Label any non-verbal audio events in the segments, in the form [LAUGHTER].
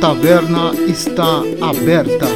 Taverna está aberta.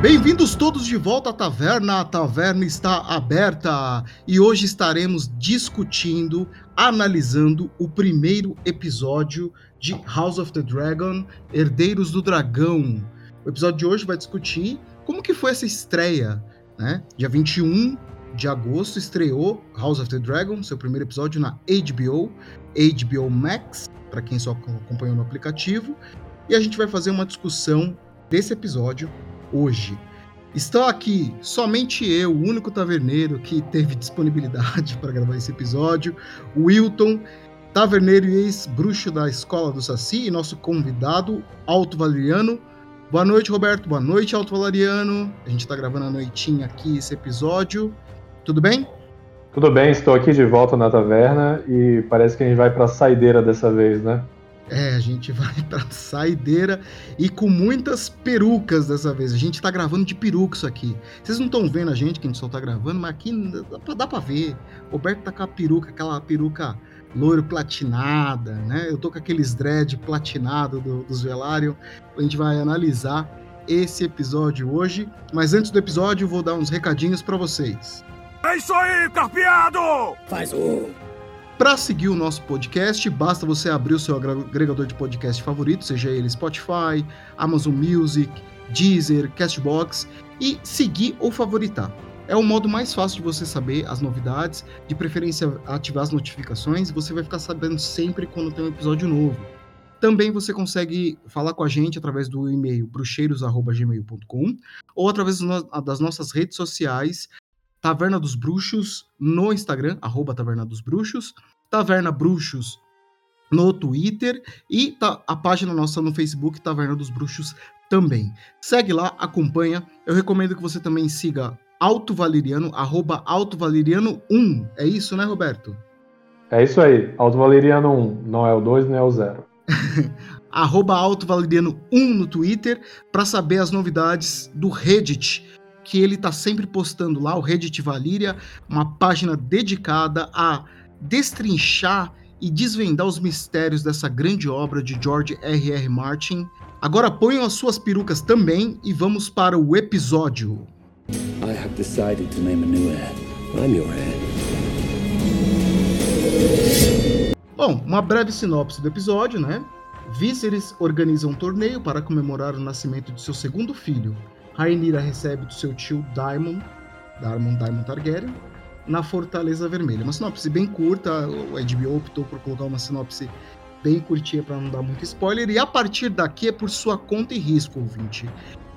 Bem-vindos todos de volta à taverna. A taverna está aberta e hoje estaremos discutindo, analisando o primeiro episódio de House of the Dragon, Herdeiros do Dragão. O episódio de hoje vai discutir como que foi essa estreia, né? Dia 21 de agosto estreou House of the Dragon, seu primeiro episódio na HBO, HBO Max, para quem só acompanhou no aplicativo, e a gente vai fazer uma discussão desse episódio hoje. Estou aqui somente eu, o único taverneiro que teve disponibilidade [LAUGHS] para gravar esse episódio, o Wilton, taverneiro e ex-bruxo da Escola do Saci, e nosso convidado, Alto Valeriano. Boa noite, Roberto. Boa noite, Alto Valeriano. A gente está gravando a noitinha aqui esse episódio. Tudo bem? Tudo bem, estou aqui de volta na taverna e parece que a gente vai para a saideira dessa vez, né? É, a gente [LAUGHS] vai pra saideira e com muitas perucas dessa vez. A gente tá gravando de peruca isso aqui. Vocês não estão vendo a gente, que a gente só tá gravando, mas aqui dá pra, dá pra ver. O Roberto tá com a peruca, aquela peruca loiro platinada, né? Eu tô com aqueles dread platinado do, dos Velário. A gente vai analisar esse episódio hoje. Mas antes do episódio, vou dar uns recadinhos para vocês. É isso aí, carpeado! Faz um. Para seguir o nosso podcast, basta você abrir o seu agregador de podcast favorito, seja ele Spotify, Amazon Music, Deezer, Castbox, e seguir ou favoritar. É o modo mais fácil de você saber as novidades, de preferência ativar as notificações, você vai ficar sabendo sempre quando tem um episódio novo. Também você consegue falar com a gente através do e-mail bruxeiros.gmail.com ou através das nossas redes sociais, Taverna dos Bruxos no Instagram, arroba Taverna dos Bruxos, Taverna Bruxos no Twitter e tá, a página nossa no Facebook, Taverna dos Bruxos também. Segue lá, acompanha. Eu recomendo que você também siga Alto Valeriano, arroba Alto Valeriano 1. É isso, né, Roberto? É isso aí, Alto Valeriano 1, não é o 2, nem é o 0. [LAUGHS] arroba Alto Valeriano 1 no Twitter para saber as novidades do Reddit que ele está sempre postando lá, o Reddit Valíria, uma página dedicada a destrinchar e desvendar os mistérios dessa grande obra de George R. R. Martin. Agora ponham as suas perucas também e vamos para o episódio. I have decided to name a new heir. I'm your heir. Bom, uma breve sinopse do episódio, né? Viserys organiza um torneio para comemorar o nascimento de seu segundo filho, Rainira recebe do seu tio Daimon, Daimon Daimon Targaryen, na Fortaleza Vermelha. Uma sinopse bem curta, o HBO optou por colocar uma sinopse bem curtinha para não dar muito spoiler, e a partir daqui é por sua conta e risco, ouvinte.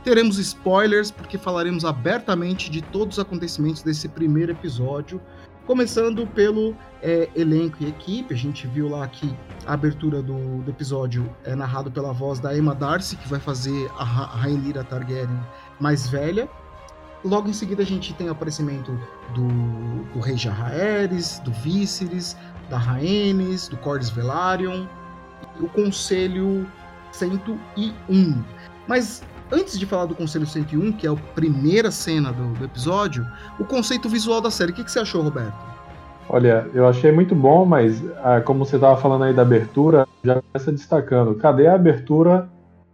Teremos spoilers porque falaremos abertamente de todos os acontecimentos desse primeiro episódio, começando pelo é, elenco e equipe. A gente viu lá que a abertura do, do, episódio é narrado pela voz da Emma Darcy, que vai fazer a, a Rhaenyra Targaryen mais velha. Logo em seguida a gente tem o aparecimento do, do rei Jaehaerys, do Viserys, da Rhaenys, do Cordes Velaryon, o Conselho 101. Mas antes de falar do Conselho 101, que é a primeira cena do, do episódio, o conceito visual da série, o que, que, você achou, Roberto? Olha, eu achei muito bom, mas ah, como você estava falando aí da abertura, já começa destacando. Cadê a abertura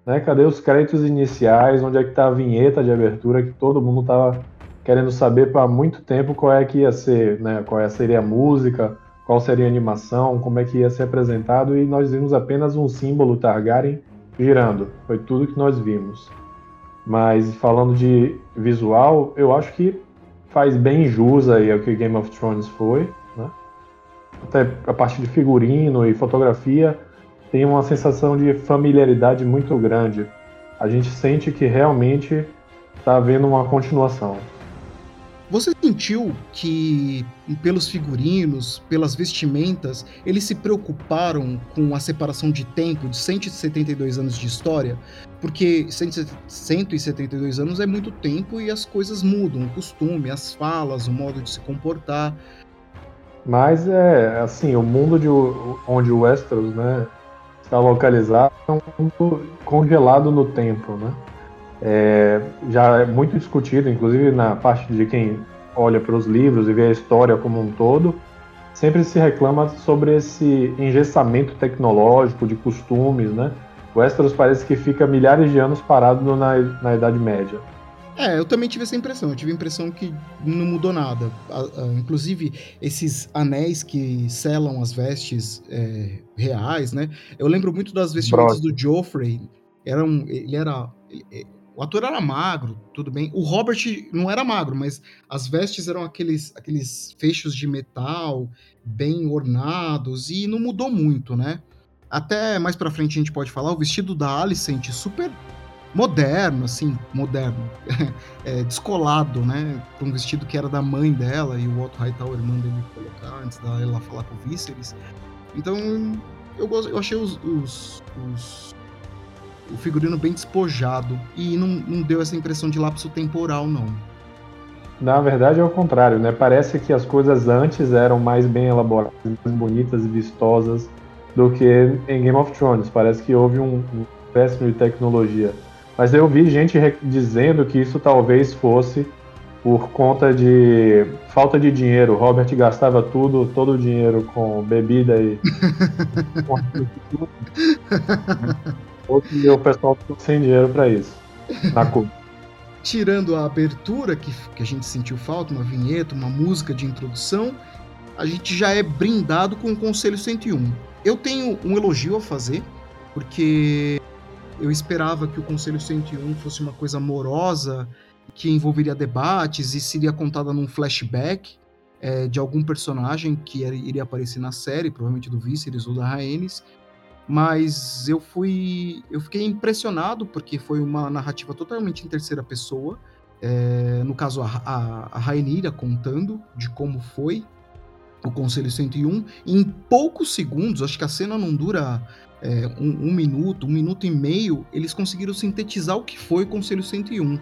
né? Cadê os créditos iniciais? Onde é que está a vinheta de abertura que todo mundo estava querendo saber por muito tempo qual é que ia ser, né? Qual seria a música, qual seria a animação, como é que ia ser apresentado e nós vimos apenas um símbolo Targaryen girando. Foi tudo que nós vimos. Mas falando de visual, eu acho que faz bem jus aí ao que Game of Thrones foi, né? Até a parte de figurino e fotografia tem uma sensação de familiaridade muito grande. A gente sente que realmente está havendo uma continuação. Você sentiu que, pelos figurinos, pelas vestimentas, eles se preocuparam com a separação de tempo de 172 anos de história? Porque 172 anos é muito tempo e as coisas mudam, o costume, as falas, o modo de se comportar. Mas é assim, o mundo de onde o Westeros, né, está localizado é um congelado no tempo, né? É, já é muito discutido, inclusive na parte de quem olha para os livros e vê a história como um todo, sempre se reclama sobre esse engessamento tecnológico de costumes, né? O Westeros parece que fica milhares de anos parado na, na Idade Média. É, eu também tive essa impressão. Eu tive a impressão que não mudou nada. inclusive, esses anéis que selam as vestes é, reais, né? Eu lembro muito das vestimentas do Joffrey. Era um, ele era. Ele, o ator era magro, tudo bem. O Robert não era magro, mas as vestes eram aqueles, aqueles fechos de metal bem ornados e não mudou muito, né? Até mais pra frente a gente pode falar, o vestido da Alicent super moderno, assim, moderno, [LAUGHS] é, descolado, né? Um vestido que era da mãe dela e o Otto Hightower manda ele colocar antes dela falar com o Viserys. Então, eu, eu achei os, os, os, o figurino bem despojado e não, não deu essa impressão de lapso temporal, não. Na verdade é o contrário, né? Parece que as coisas antes eram mais bem elaboradas, mais bonitas e vistosas do que em Game of Thrones. Parece que houve um péssimo de tecnologia. Mas eu vi gente dizendo que isso talvez fosse por conta de falta de dinheiro. Robert gastava tudo, todo o dinheiro com bebida e. [LAUGHS] e o pessoal ficou sem dinheiro para isso. Na [LAUGHS] curva. Tirando a abertura, que, que a gente sentiu falta, uma vinheta, uma música de introdução, a gente já é brindado com o Conselho 101. Eu tenho um elogio a fazer, porque eu esperava que o Conselho 101 fosse uma coisa amorosa, que envolveria debates e seria contada num flashback é, de algum personagem que iria aparecer na série, provavelmente do Viserys ou da Rhaenys. Mas eu fui. Eu fiquei impressionado porque foi uma narrativa totalmente em terceira pessoa. É, no caso, a, a, a contando de como foi o Conselho 101. Em poucos segundos, acho que a cena não dura é, um, um, minuto, um minuto e meio, eles conseguiram sintetizar o que foi o Conselho 101.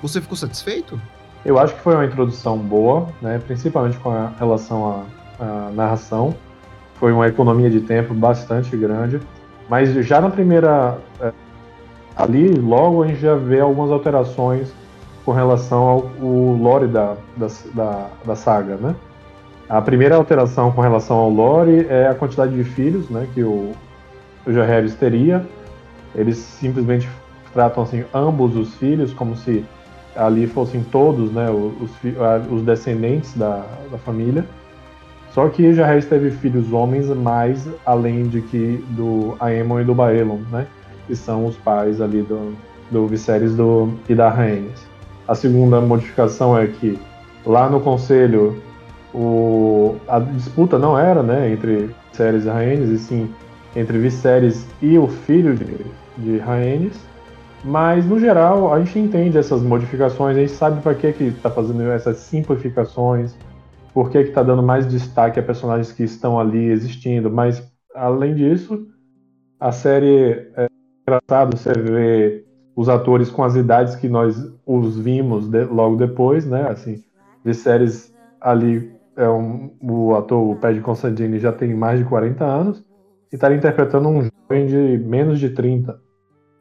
Você ficou satisfeito? Eu acho que foi uma introdução boa, né, principalmente com relação à, à narração. Foi uma economia de tempo bastante grande. Mas já na primeira. É, ali, logo, a gente já vê algumas alterações com relação ao, ao lore da, da, da, da saga, né? A primeira alteração com relação ao lore é a quantidade de filhos, né, que o, o Jaehaerys teria. Eles simplesmente tratam assim ambos os filhos como se ali fossem todos, né, os, os descendentes da, da família. Só que Jaehaerys teve filhos homens, mais além de que do Aemon e do Baelon, né, que são os pais ali do, do Viserys do, e da Rhaenys. A segunda modificação é que lá no conselho o, a disputa não era né, entre Viserys e Rhaenys, e sim entre Viserys e o filho de, de Rhaenys. Mas, no geral, a gente entende essas modificações, a gente sabe para que que está fazendo essas simplificações, por que está dando mais destaque a personagens que estão ali existindo. Mas, além disso, a série é engraçado você ver os atores com as idades que nós os vimos de, logo depois, né? Assim, Viserys ali é um, o ator, o Paddy Constantine, já tem mais de 40 anos e está interpretando um jovem de menos de 30.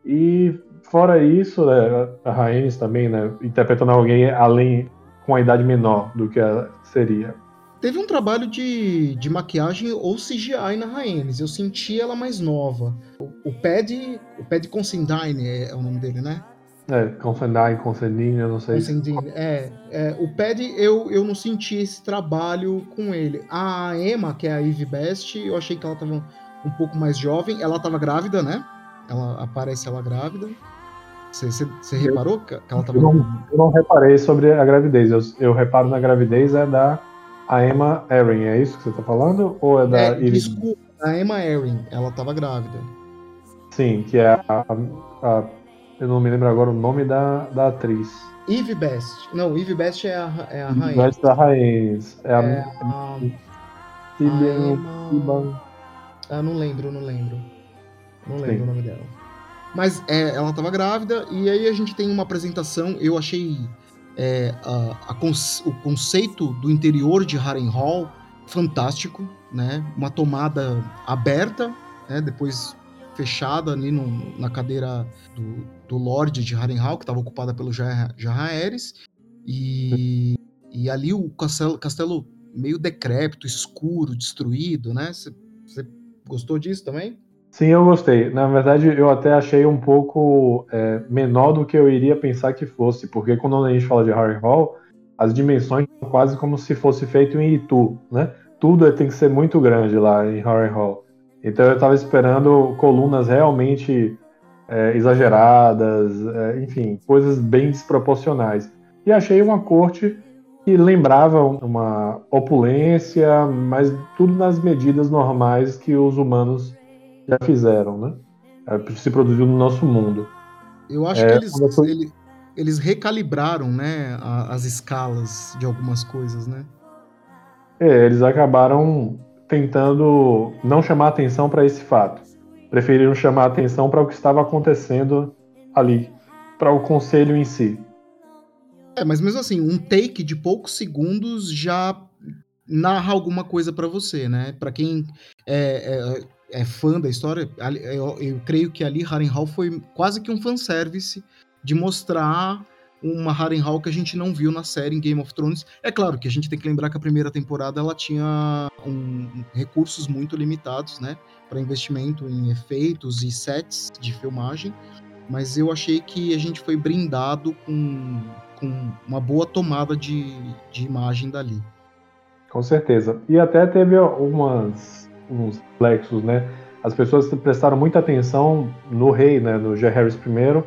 E fora isso, né, a Rhaenys também, né, interpretando alguém além com a idade menor do que ela seria. Teve um trabalho de, de maquiagem ou CGI na Rhaenys. Eu senti ela mais nova. O, o Paddy, o Paddy Considine é, é o nome dele, né? É, Considine, Considine, eu não sei. Considine, é, é. O Paddy, eu, eu não senti esse trabalho com ele. A Emma, que é a Eve Best, eu achei que ela tava um pouco mais jovem. Ela estava grávida, né? Ela aparece ela grávida. Você reparou que ela estava. Eu, não, eu não reparei sobre a gravidez. Eu, eu reparo na gravidez é da a Emma Erin, é isso que você está falando? Ou é da é, Desculpa, a Emma Erin, ela estava grávida. Sim, que é a, a, a, Eu não me lembro agora o nome da, da atriz. Eve Best. Não, Eve Best é a, é a rainha. Best da rainha. É, a. É a... Emma... Ah, não lembro, não lembro. Não lembro Sim. o nome dela. Mas é, ela estava grávida, e aí a gente tem uma apresentação. Eu achei é, a, a o conceito do interior de Harrenhal fantástico, né? Uma tomada aberta, né? depois fechada ali no, na cadeira do, do Lorde de Harrenhal, que estava ocupada pelo Jaehaerys. E, E ali o castelo, castelo meio decrépito, escuro, destruído, né? Você gostou disso também? Sim, eu gostei. Na verdade, eu até achei um pouco é, menor do que eu iria pensar que fosse, porque quando a gente fala de Harry Hall, as dimensões são quase como se fosse feito em Itu, né? Tudo tem que ser muito grande lá em Harry Hall. Então eu estava esperando colunas realmente é, exageradas, é, enfim, coisas bem desproporcionais. E achei uma corte que lembrava uma opulência, mas tudo nas medidas normais que os humanos já fizeram, né? É, se produziu no nosso mundo. Eu acho é, que eles, foi... eles, eles, recalibraram, né, as escalas de algumas coisas, né? É, eles acabaram tentando não chamar atenção para esse fato. Preferiram chamar atenção para o que estava acontecendo ali, para o conselho em si. É, mas mesmo assim, um take de poucos segundos já narra alguma coisa para você, né? Para quem é, é, é, fã da história, eu, eu, creio que ali Harrenhal foi quase que um fanservice de mostrar uma Harrenhal que a gente não viu na série em Game of Thrones. É claro que a gente tem que lembrar que a primeira temporada ela tinha um, recursos muito limitados, né? Para investimento em efeitos e sets de filmagem mas eu achei que a gente foi brindado com, com uma boa tomada de, de imagem dali. Com certeza. E até teve algumas uns flexos, né? As pessoas prestaram muita atenção no rei, né? No J. Harris I.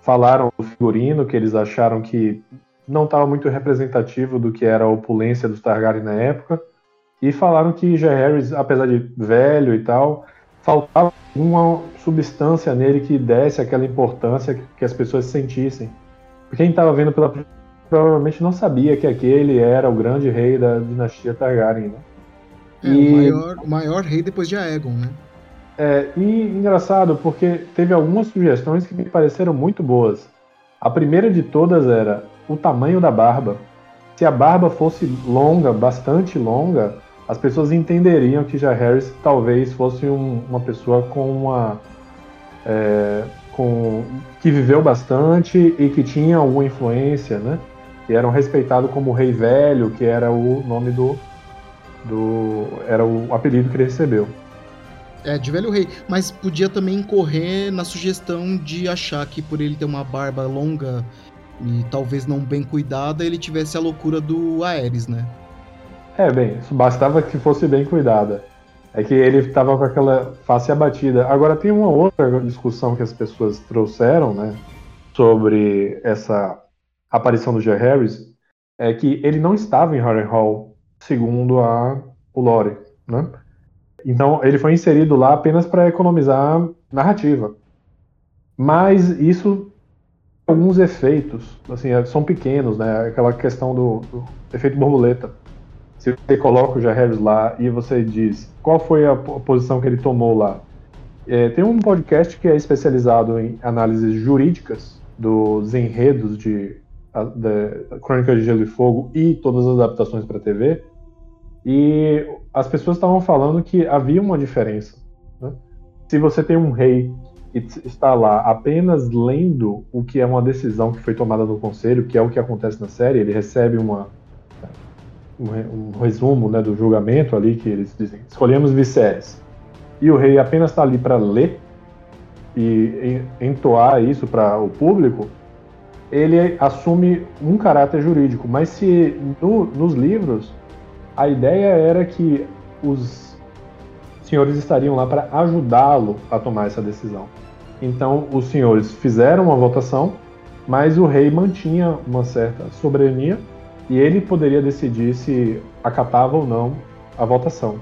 Falaram do figurino, que eles acharam que não estava muito representativo do que era a opulência dos Targaryen na época. E falaram que J. Harris, apesar de velho e tal, faltava uma substância nele que desse aquela importância que, as pessoas sentissem. Quem estava vendo pela provavelmente não sabia que aquele era o grande rei da dinastia Targaryen, né? É, e... o, maior, o maior rei depois de Aegon, né? É, e engraçado, porque teve algumas sugestões que me pareceram muito boas. A primeira de todas era o tamanho da barba. Se a barba fosse longa, bastante longa, as pessoas entenderiam que já Harris talvez fosse um, uma pessoa com uma é, com, que viveu bastante e que tinha alguma influência, né? E era respeitado como Rei Velho, que era o nome do, do era o apelido que ele recebeu. É, de velho rei. Mas podia também incorrer na sugestão de achar que por ele ter uma barba longa e talvez não bem cuidada, ele tivesse a loucura do Ares, né? É, bem, bastava que fosse bem cuidada. É que ele estava com aquela face abatida. Agora tem uma outra discussão que as pessoas trouxeram, né, sobre essa aparição do J. Harris, é que ele não estava em Harrenhal, segundo a o lore, né? Então ele foi inserido lá apenas para economizar narrativa. Mas isso alguns efeitos, assim, são pequenos, né? Aquela questão do, do efeito borboleta se você coloca o Jair lá e você diz qual foi a posição que ele tomou lá. É, tem um podcast que é especializado em análises jurídicas dos enredos de, de Crônica de Gelo e Fogo e todas as adaptações para TV. E as pessoas estavam falando que havia uma diferença. Né? Se você tem um rei e está lá apenas lendo o que é uma decisão que foi tomada no conselho, que é o que acontece na série, ele recebe uma, um, resumo né, do julgamento ali, que eles dizem, escolhemos Viserys. E o rei apenas está ali para ler e entoar isso para o público, ele assume um caráter jurídico. Mas se no, nos livros a ideia era que os senhores estariam lá para ajudá-lo a tomar essa decisão. Então os senhores fizeram uma votação, mas o rei mantinha uma certa soberania e ele poderia decidir se acatava ou não a votação.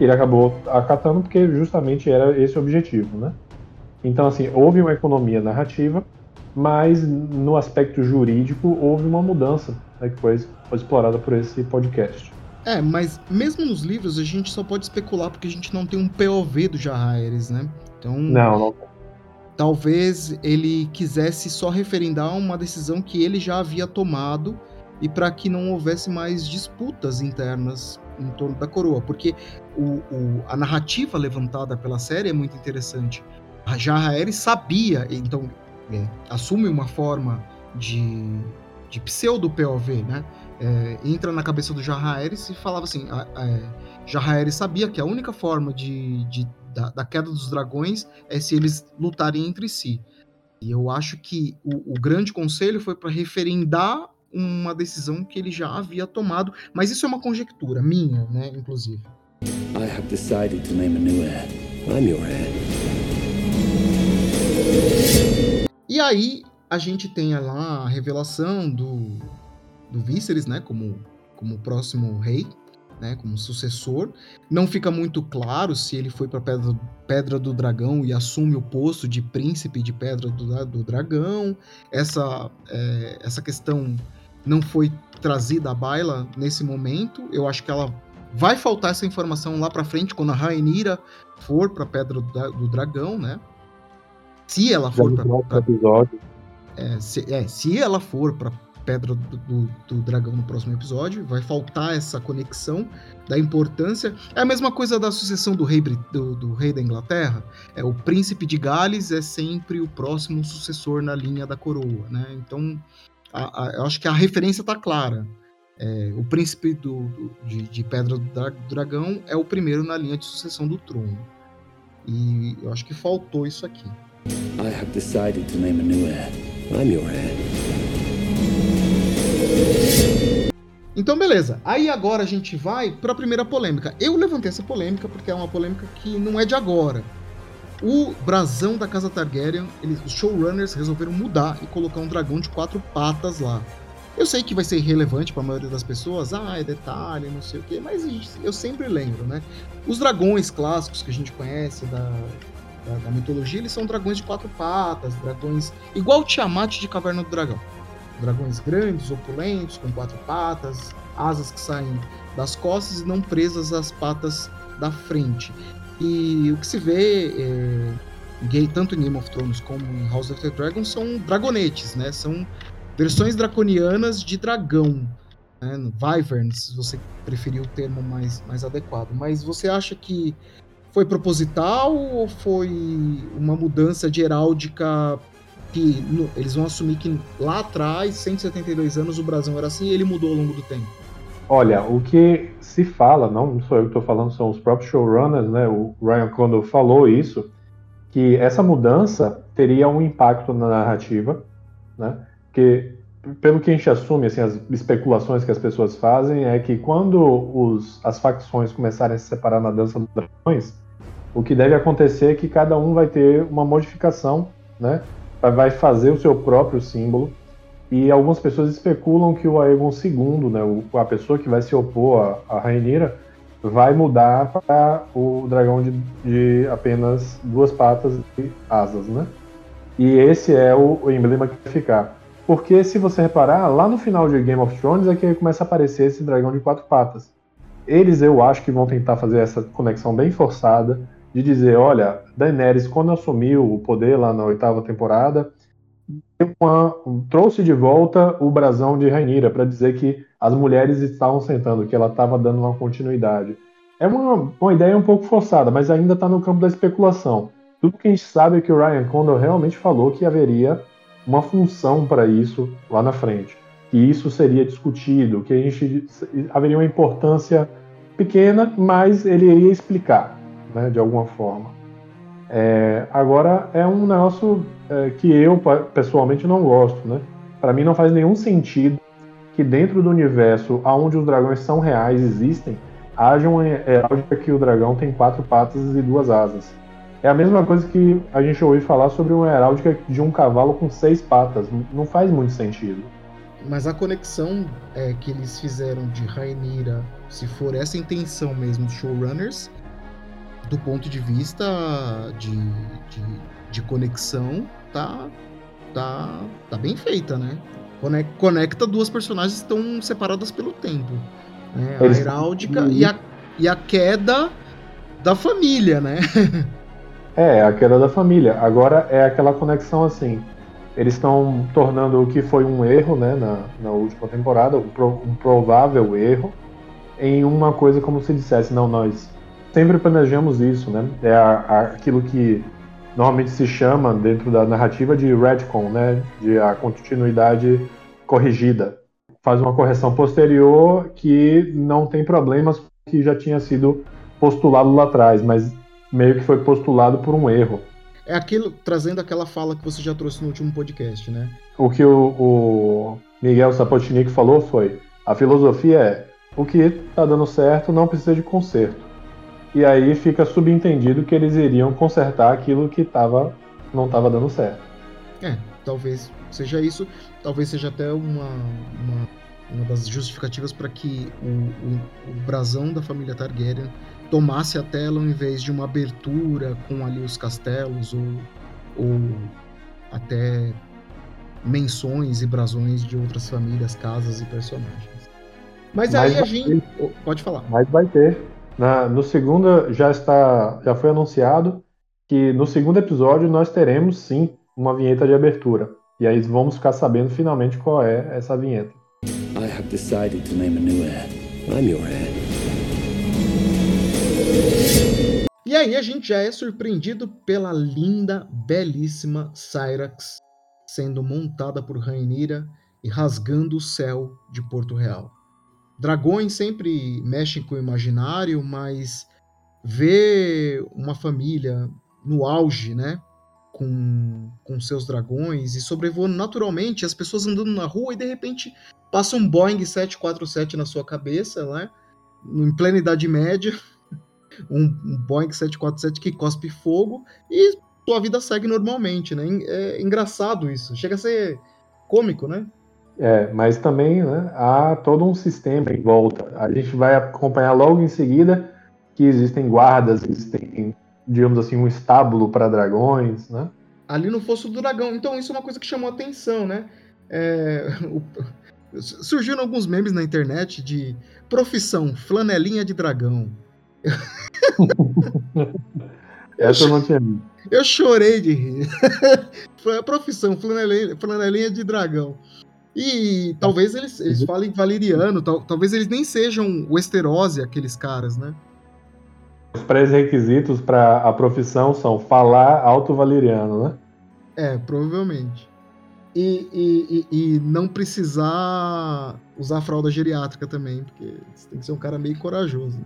Ele acabou acatando porque justamente era esse o objetivo, né? Então, assim, houve uma economia narrativa, mas no aspecto jurídico houve uma mudança né, que foi, foi explorada por esse podcast. É, mas mesmo nos livros a gente só pode especular porque a gente não tem um POV do Jahaeres, né? Então, não, não. Talvez ele quisesse só referendar uma decisão que ele já havia tomado e para que não houvesse mais disputas internas em torno da coroa, porque o, o, a narrativa levantada pela série é muito interessante. Já Aerys sabia, então é, assume uma forma de, de pseudo POV, né? é, entra na cabeça do Jahaeris e falava assim: Jahaeris sabia que a única forma de, de da, da, queda dos dragões é se eles lutarem entre si. E eu acho que o, o grande conselho foi para referendar uma decisão que ele já havia tomado, mas isso é uma conjectura minha, né, inclusive. I have decided to name a new heir. I'm your heir. E aí a gente tem lá a revelação do, do Víceres, né, como, como próximo rei, né, como sucessor. Não fica muito claro se ele foi para Pedra, Pedra do Dragão e assume o posto de príncipe de Pedra do, do Dragão. Essa, é, essa questão não foi trazida à baila nesse momento. Eu acho que ela vai faltar essa informação lá para frente quando a Rainira for para Pedra do, Dragão, né? Se ela for para episódio. É, se, é, se ela for para Pedra do, do, do, Dragão no próximo episódio. Vai faltar essa conexão da importância. É a mesma coisa da sucessão do rei, do, do rei da Inglaterra. É O príncipe de Gales é sempre o próximo sucessor na linha da coroa. Né? Então, a, a, eu acho que a referência está clara. É, o príncipe do, do de, de, Pedra do Dragão é o primeiro na linha de sucessão do trono. E eu acho que faltou isso aqui. I have decided to name a new heir. I'm your heir. Então, beleza. Aí agora a gente vai para a primeira polêmica. Eu levantei essa polêmica porque é uma polêmica que não é de agora. O brasão da casa Targaryen, eles, os showrunners resolveram mudar e colocar um dragão de quatro patas lá. Eu sei que vai ser irrelevante para a maioria das pessoas, ah, é detalhe, não sei o quê, mas eu sempre lembro, né? Os dragões clássicos que a gente conhece da, da, da mitologia, eles são dragões de quatro patas, dragões igual o Tiamat de Caverna do Dragão dragões grandes, opulentos, com quatro patas, asas que saem das costas e não presas às patas da frente. E o que se vê é, tanto em Game of Thrones como em House of the Dragon são dragonetes, né? São versões draconianas de dragão. Né? Wyverns, se você preferir o termo mais, mais adequado. Mas você acha que foi proposital ou foi uma mudança de heráldica que no, eles vão assumir que lá atrás, 172 anos, o Brasil era assim e ele mudou ao longo do tempo. Olha, o que se fala, não sou eu que estou falando, são os próprios showrunners, né? O Ryan Condal falou isso, que essa mudança teria um impacto na narrativa, né? Que pelo que a gente assume, assim, as especulações que as pessoas fazem é que quando os, as facções começarem a se separar na dança dos dragões, o que deve acontecer é que cada um vai ter uma modificação, né? vai fazer o seu próprio símbolo. E algumas pessoas especulam que o Aegon II, né, a pessoa que vai se opor a, a Rainira, vai mudar para o dragão de, de, apenas duas patas e asas, né? E esse é o, o, emblema que vai ficar. Porque se você reparar, lá no final de Game of Thrones é que começa a aparecer esse dragão de quatro patas. Eles, eu acho que vão tentar fazer essa conexão bem forçada, de dizer, olha, Daenerys, quando assumiu o poder lá na oitava temporada, uma, trouxe de volta o brasão de Rainira para dizer que as mulheres estavam sentando, que ela estava dando uma continuidade. É uma, uma ideia um pouco forçada, mas ainda está no campo da especulação. Tudo que a gente sabe é que o Ryan Condor realmente falou que haveria uma função para isso lá na frente, que isso seria discutido, que a gente haveria uma importância pequena, mas ele iria explicar né, de alguma forma. É, agora é um negócio é, que eu pessoalmente não gosto, né? Para mim não faz nenhum sentido que dentro do universo onde os dragões são reais existem haja uma heráldica que o dragão tem quatro patas e duas asas. É a mesma coisa que a gente ouviu falar sobre uma heráldica de um cavalo com seis patas. Não faz muito sentido. Mas a conexão é, que eles fizeram de Rainira, se for essa intenção mesmo dos showrunners, do ponto de vista de, de, de conexão, tá, tá, tá bem feita, né? Conecta duas personagens que estão separadas pelo tempo. Né? A heráldica e a, e a queda da família, né? [LAUGHS] é, a queda da família. Agora é aquela conexão assim. Eles estão tornando o que foi um erro né, na, na última temporada, um, pro, um provável erro, em uma coisa como se dissesse, não, nós sempre planejamos isso, né? É a, a, aquilo que normalmente se chama dentro da narrativa de retcon, né? De a continuidade corrigida. faz uma correção posterior que não tem problemas que já tinha sido postulado lá atrás, mas meio que foi postulado por um erro. É aquilo, trazendo aquela fala que você já trouxe no último podcast, né? O que o, o Miguel Sapotnik falou foi: a filosofia é o que está dando certo não precisa de conserto. E aí fica subentendido que eles iriam consertar aquilo que tava, não estava dando certo. É, talvez seja isso. Talvez seja até uma, uma, uma das justificativas para que o, o, o brasão da família Targaryen tomasse a tela ao invés de uma abertura com ali os castelos ou, ou até menções e brasões de outras famílias, casas e personagens. Mas, Mas aí a gente. Ter. Pode falar. Mas vai ter. Na, no segundo já está. Já foi anunciado que no segundo episódio nós teremos sim uma vinheta de abertura. E aí vamos ficar sabendo finalmente qual é essa vinheta. I have decided to name a new heir. I'm your heir. E aí a gente já é surpreendido pela linda, belíssima Cyrax sendo montada por Rainira e rasgando o céu de Porto Real. Dragões sempre mexem com o imaginário, mas ver uma família no auge, né? Com, com seus dragões e sobrevoando naturalmente, as pessoas andando na rua e de repente passa um Boeing 747 na sua cabeça, né? Em plena Idade Média, [LAUGHS] um, um Boeing 747 que cospe fogo e sua vida segue normalmente, né? É engraçado isso, chega a ser cômico, né? É, mas também né, há todo um sistema em volta. A gente vai acompanhar logo em seguida que existem guardas, existem, digamos assim, um estábulo para dragões, né? Ali no Fosso do Dragão. Então isso é uma coisa que chamou atenção, né? É, [LAUGHS] o, surgiram alguns memes na internet de profissão flanelinha de dragão. [LAUGHS] Essa eu não tinha Eu chorei de rir. [LAUGHS] Foi a profissão, flanelinha, flanelinha de dragão. E talvez eles, eles falem valeriano, tal, talvez eles nem sejam o Esterose, aqueles caras, né? Os pré-requisitos para a profissão são falar alto valeriano, né? É, provavelmente. E, e, e, e, não precisar usar fralda geriátrica também, porque você tem que ser um cara meio corajoso.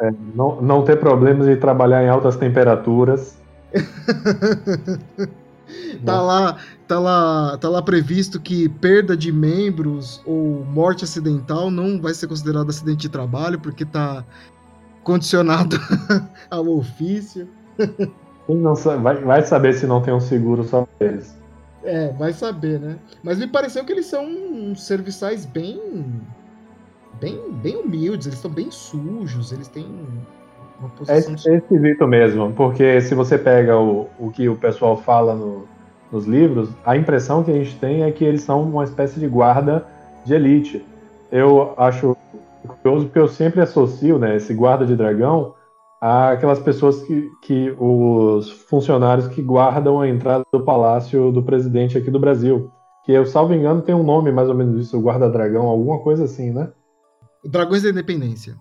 É, não, não ter problemas de trabalhar em altas temperaturas. [LAUGHS] tá lá, tá lá, tá lá previsto que perda de membros ou morte acidental não vai ser considerado acidente de trabalho porque tá condicionado [LAUGHS] ao ofício. Não vai, vai saber se não tem um seguro só eles. É, vai saber, né? Mas me pareceu que eles são serviçais bem bem bem humildes, eles estão bem sujos, eles têm posição... É, é esquisito mesmo, porque se você pega o, o que o pessoal fala no, nos livros, a impressão que a gente tem é que eles são uma espécie de guarda de elite. Eu acho curioso porque eu sempre associo né, esse guarda de dragão àquelas pessoas que, que os funcionários que guardam a entrada do palácio do presidente aqui do Brasil. Que eu, salvo engano, tem um nome mais ou menos isso, guarda-dragão, alguma coisa assim, né? Dragões da Independência.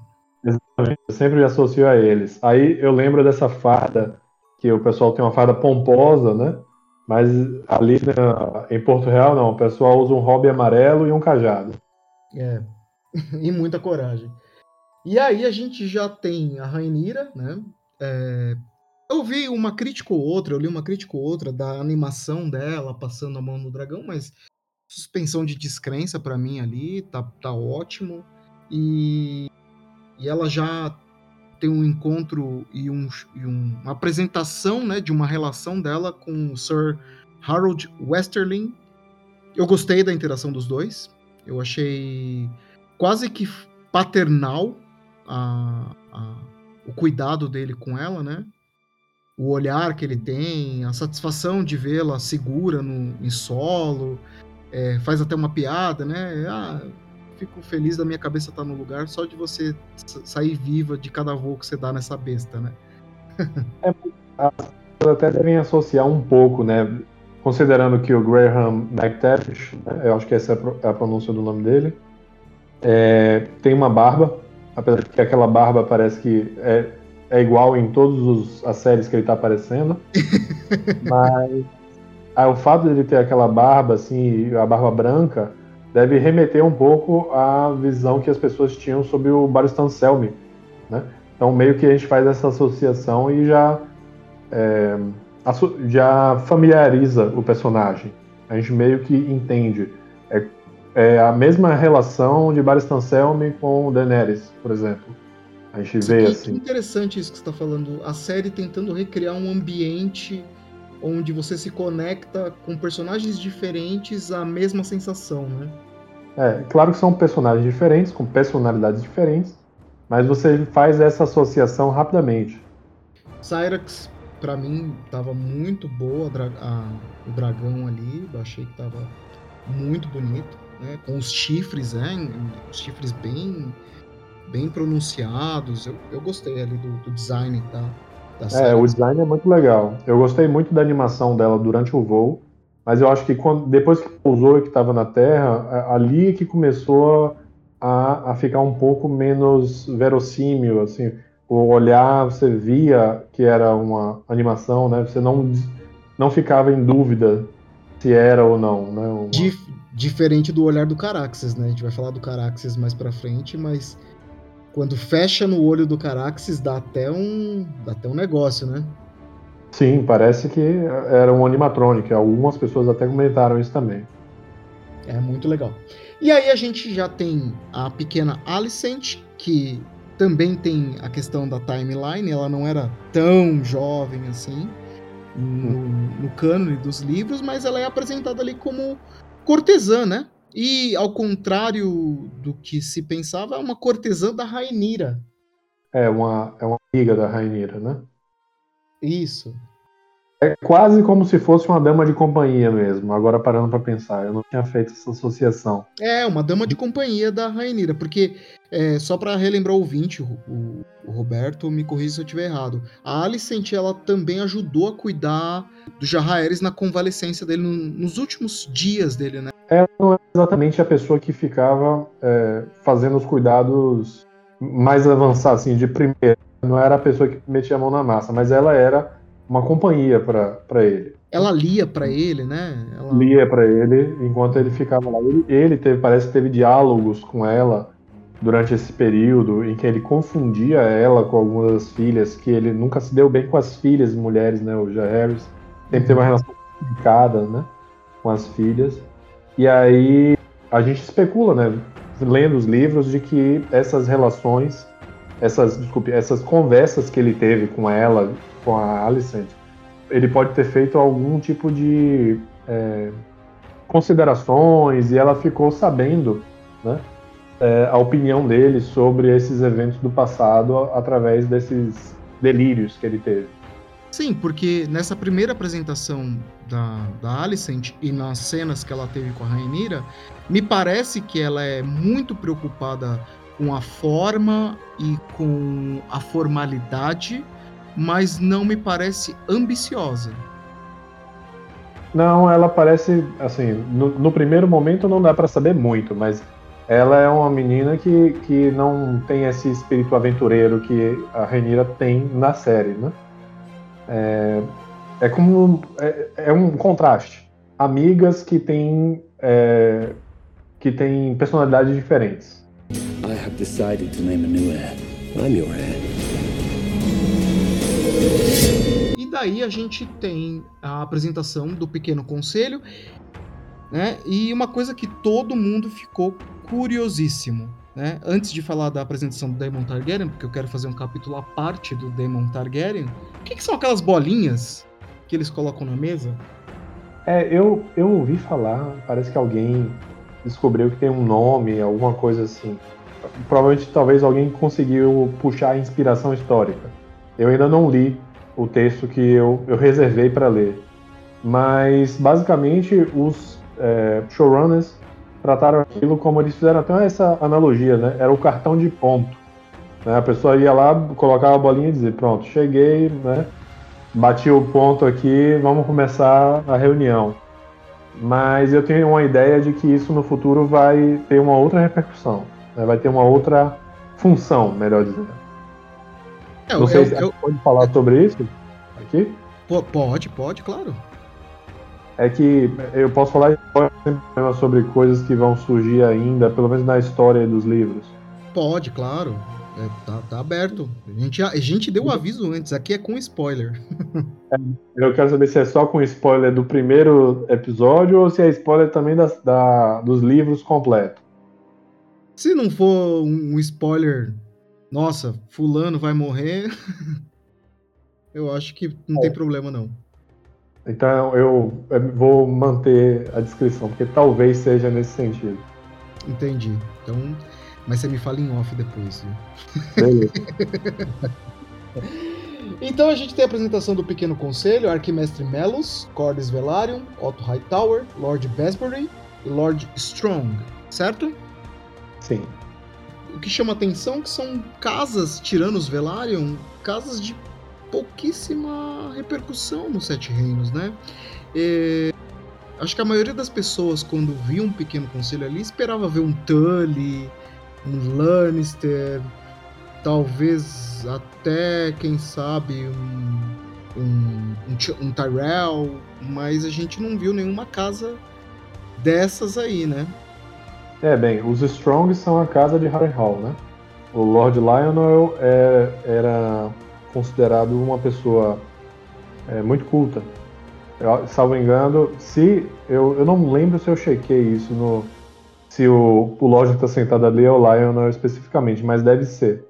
Exatamente, eu sempre me associo a eles. Aí eu lembro dessa farda, que o pessoal tem uma farda pomposa, né? Mas ali né, em Porto Real, não, o pessoal usa um hobby amarelo e um cajado. É, [LAUGHS] e muita coragem. E aí a gente já tem a Rainira, né? É, eu vi uma crítica ou outra, eu li uma crítica ou outra da animação dela passando a mão no dragão, mas suspensão de descrença para mim ali, tá, tá ótimo. E e ela já tem um encontro e, um, e um, uma apresentação né, de uma relação dela com o Sir Harold Westerling. Eu gostei da interação dos dois. Eu achei quase que paternal a, a, o cuidado dele com ela, né? O olhar que ele tem, a satisfação de vê-la segura no, em solo. É, faz até uma piada, né? Ah, fico feliz da minha cabeça estar tá no lugar só de você sair viva de cada voo que você dá nessa besta, né? [LAUGHS] é, as pessoas até devem associar um pouco, né? Considerando que o Graham McTavish, né? eu acho que essa é a pronúncia do nome dele, é, tem uma barba, apesar de que aquela barba parece que é, é igual em todas as séries que ele está aparecendo, [LAUGHS] mas ah, o fato de ele ter aquela barba, assim, a barba branca, deve remeter um pouco à visão que as pessoas tinham sobre o Baristan Selmy, né? Então meio que a gente faz essa associação e já é, já familiariza o personagem. A gente meio que entende. É, é a mesma relação de Baristan Selmy com Daenerys, por exemplo. A gente vê que, assim. Que interessante isso que você está falando. A série tentando recriar um ambiente onde você se conecta com personagens diferentes à mesma sensação, né? É, claro que são personagens diferentes, com personalidades diferentes, mas você faz essa associação rapidamente. Cyrax, para mim, tava muito boa a, o dragão ali, eu achei que tava muito bonito, né? Com os chifres, né? Os chifres bem bem pronunciados. Eu, eu gostei ali do, do design tá? É, o design é muito legal. Eu gostei muito da animação dela durante o voo, mas eu acho que quando, depois que pousou e que estava na Terra, ali é que começou a, a ficar um pouco menos verossímil, assim, o olhar você via que era uma animação, né? Você não não ficava em dúvida se era ou não, né? Uma... Dif diferente do olhar do Caraxes, né? A gente vai falar do Caraxes mais para frente, mas quando fecha no olho do Caraxes, dá até um, dá até um negócio, né? Sim, parece que era um animatronic. Algumas pessoas até comentaram isso também. É muito legal. E aí a gente já tem a pequena Alicent, que também tem a questão da timeline, ela não era tão jovem assim no, no cânone dos livros, mas ela é apresentada ali como cortesã, né? E, ao contrário do que se pensava, é uma cortesã da Rainira. É uma, é uma amiga da Rainira, né? Isso. É quase como se fosse uma dama de companhia mesmo, agora parando para pensar. Eu não tinha feito essa associação. É, uma dama de companhia da Rainira, porque, é, só para relembrar o ouvinte, o, o, Roberto me corrija se eu estiver errado, a Alicent, ela também ajudou a cuidar do Jarraeres na convalescência dele, no, nos últimos dias dele, né? Ela não é exatamente a pessoa que ficava é, fazendo os cuidados mais avançados, assim, de primeira. Não era a pessoa que metia a mão na massa, mas ela era uma companhia para ele. Ela lia para ele, né? Ela... Lia para ele enquanto ele ficava lá. Ele, ele teve, parece que teve diálogos com ela durante esse período em que ele confundia ela com algumas das filhas, que ele nunca se deu bem com as filhas mulheres, né? O J. Harris sempre teve uma uhum. relação complicada, né? Com as filhas. E aí a gente especula, né? Lendo os livros, de que essas relações, essas, desculpe, essas conversas que ele teve com ela com a Alicent, ele pode ter feito algum tipo de é, considerações e ela ficou sabendo né, é, a opinião dele sobre esses eventos do passado através desses delírios que ele teve. Sim, porque nessa primeira apresentação da, da Alicent e nas cenas que ela teve com a Rainira, me parece que ela é muito preocupada com a forma e com a formalidade mas não me parece ambiciosa. Não, ela parece, assim, no, no primeiro momento não dá para saber muito, mas ela é uma menina que, que não tem esse espírito aventureiro que a Renira tem na série, né? É, é como é, é, um contraste. Amigas que têm é, que têm personalidades diferentes. I have decided to name a new heir. I'm your heir. Daí a gente tem a apresentação do Pequeno Conselho, né? E uma coisa que todo mundo ficou curiosíssimo, né? Antes de falar da apresentação do Daemon Targaryen, porque eu quero fazer um capítulo à parte do Daemon Targaryen, o que, que são aquelas bolinhas que eles colocam na mesa? É, eu, eu ouvi falar, parece que alguém descobriu que tem um nome, alguma coisa assim. Provavelmente, talvez alguém conseguiu puxar a inspiração histórica. Eu ainda não li o texto que eu, eu reservei para ler. Mas, basicamente, os é, showrunners trataram aquilo como eles fizeram até essa analogia, né? Era o cartão de ponto. Né? A pessoa ia lá, colocava a bolinha e dizia, pronto, cheguei, né? Bati o ponto aqui, vamos começar a reunião. Mas eu tenho uma ideia de que isso no futuro vai ter uma outra repercussão, né? vai ter uma outra função, melhor dizendo. É, não sei eu, se eu, pode falar sobre isso aqui? Pode, pode, claro. É que eu posso falar sobre coisas que vão surgir ainda, pelo menos na história dos livros. Pode, claro. É, tá, tá, aberto. A gente, a gente deu o aviso antes, aqui é com spoiler. [LAUGHS] eu quero saber se é só com spoiler do primeiro episódio ou se é spoiler também das, da, dos livros completos. Se não for um spoiler, nossa, fulano vai morrer, [LAUGHS] eu acho que não é. tem problema não. Então eu vou manter a descrição, porque talvez seja nesse sentido. Entendi. Então, mas você me fala em off depois. Beleza. [LAUGHS] então a gente tem a apresentação do Pequeno Conselho, Arquimestre Melos, Cordes Velaryon, Otto Hightower, Lord Besbury e Lord Strong, certo? Sim. O que chama atenção é que são casas, tirando os Velaryon, casas de pouquíssima repercussão nos Sete Reinos, né? É, acho que a maioria das pessoas, quando via um pequeno conselho ali, esperava ver um Tully, um Lannister, talvez até, quem sabe, um, um, um, um Tyrell, mas a gente não viu nenhuma casa dessas aí, né? É, bem, os Strongs são a casa de Harrenhal, né? O Lord Lionel é, era considerado uma pessoa é, muito culta. Eu, salvo engano, se eu, eu não lembro se eu chequei isso no se o, o Lorde está sentado ali é o Lionel especificamente, mas deve ser.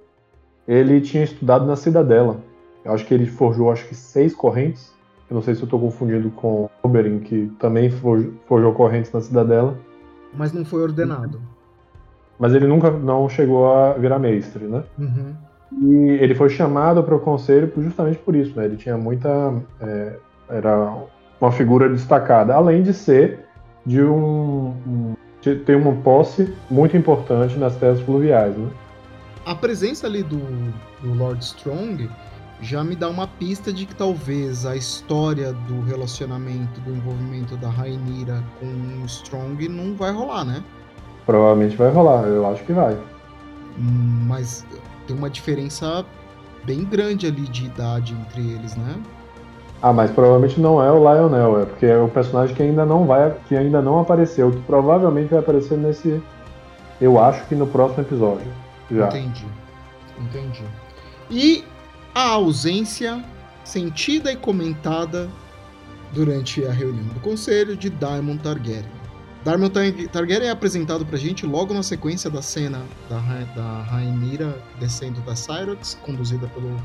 Ele tinha estudado na Cidadela. Eu acho que ele forjou acho que seis correntes. Eu não sei se eu estou confundindo com Oberyn, que também forjou, forjou correntes na Cidadela. Mas não foi ordenado. Mas ele nunca não chegou a virar mestre, né? Uhum. E ele foi chamado para o conselho justamente por isso, né? Ele tinha muita. É, era uma figura destacada, além de ser de um, de ter uma posse muito importante nas terras fluviais, né? A presença ali do, do Lord Strong já me dá uma pista de que talvez a história do relacionamento, do envolvimento da Rainira com o Strong não vai rolar, né? Provavelmente vai rolar, eu acho que vai. Mas tem uma diferença bem grande ali de idade entre eles, né? Ah, mas provavelmente não é o Lionel, é porque é o personagem que ainda não vai, que ainda não apareceu, que provavelmente vai aparecer nesse, eu acho que no próximo episódio. Já. Entendi, entendi. E a ausência sentida e comentada durante a reunião do conselho de Daemon Targaryen. Daemon Targaryen é apresentado pra gente logo na sequência da cena da, da Rhaenyra descendo da Cyrox, conduzida pelo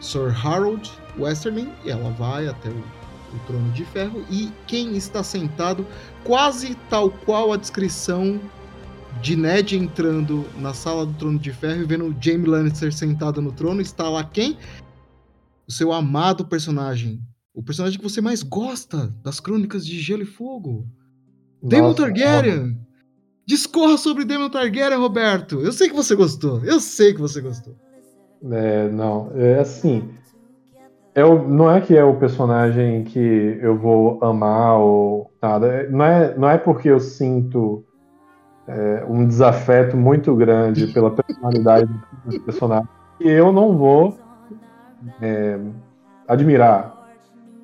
Sir Harold Westerling, e ela vai até o, o trono de ferro, e quem está sentado, quase tal qual a descrição de Ned entrando na sala do trono de ferro e vendo Jaime Lannister sentado no trono, está lá quem? O seu amado personagem. O personagem que você mais gosta das crônicas de Gelo e Fogo. Daemon Targaryen! Discorra sobre Daemon Targaryen, Roberto! Eu sei que você gostou, eu sei que você gostou. É, não, é assim. É o, não é que é o personagem que eu vou amar ou nada. É, não é, não é porque eu sinto é, um desafeto muito grande pela personalidade do personagem que eu não vou é, admirar.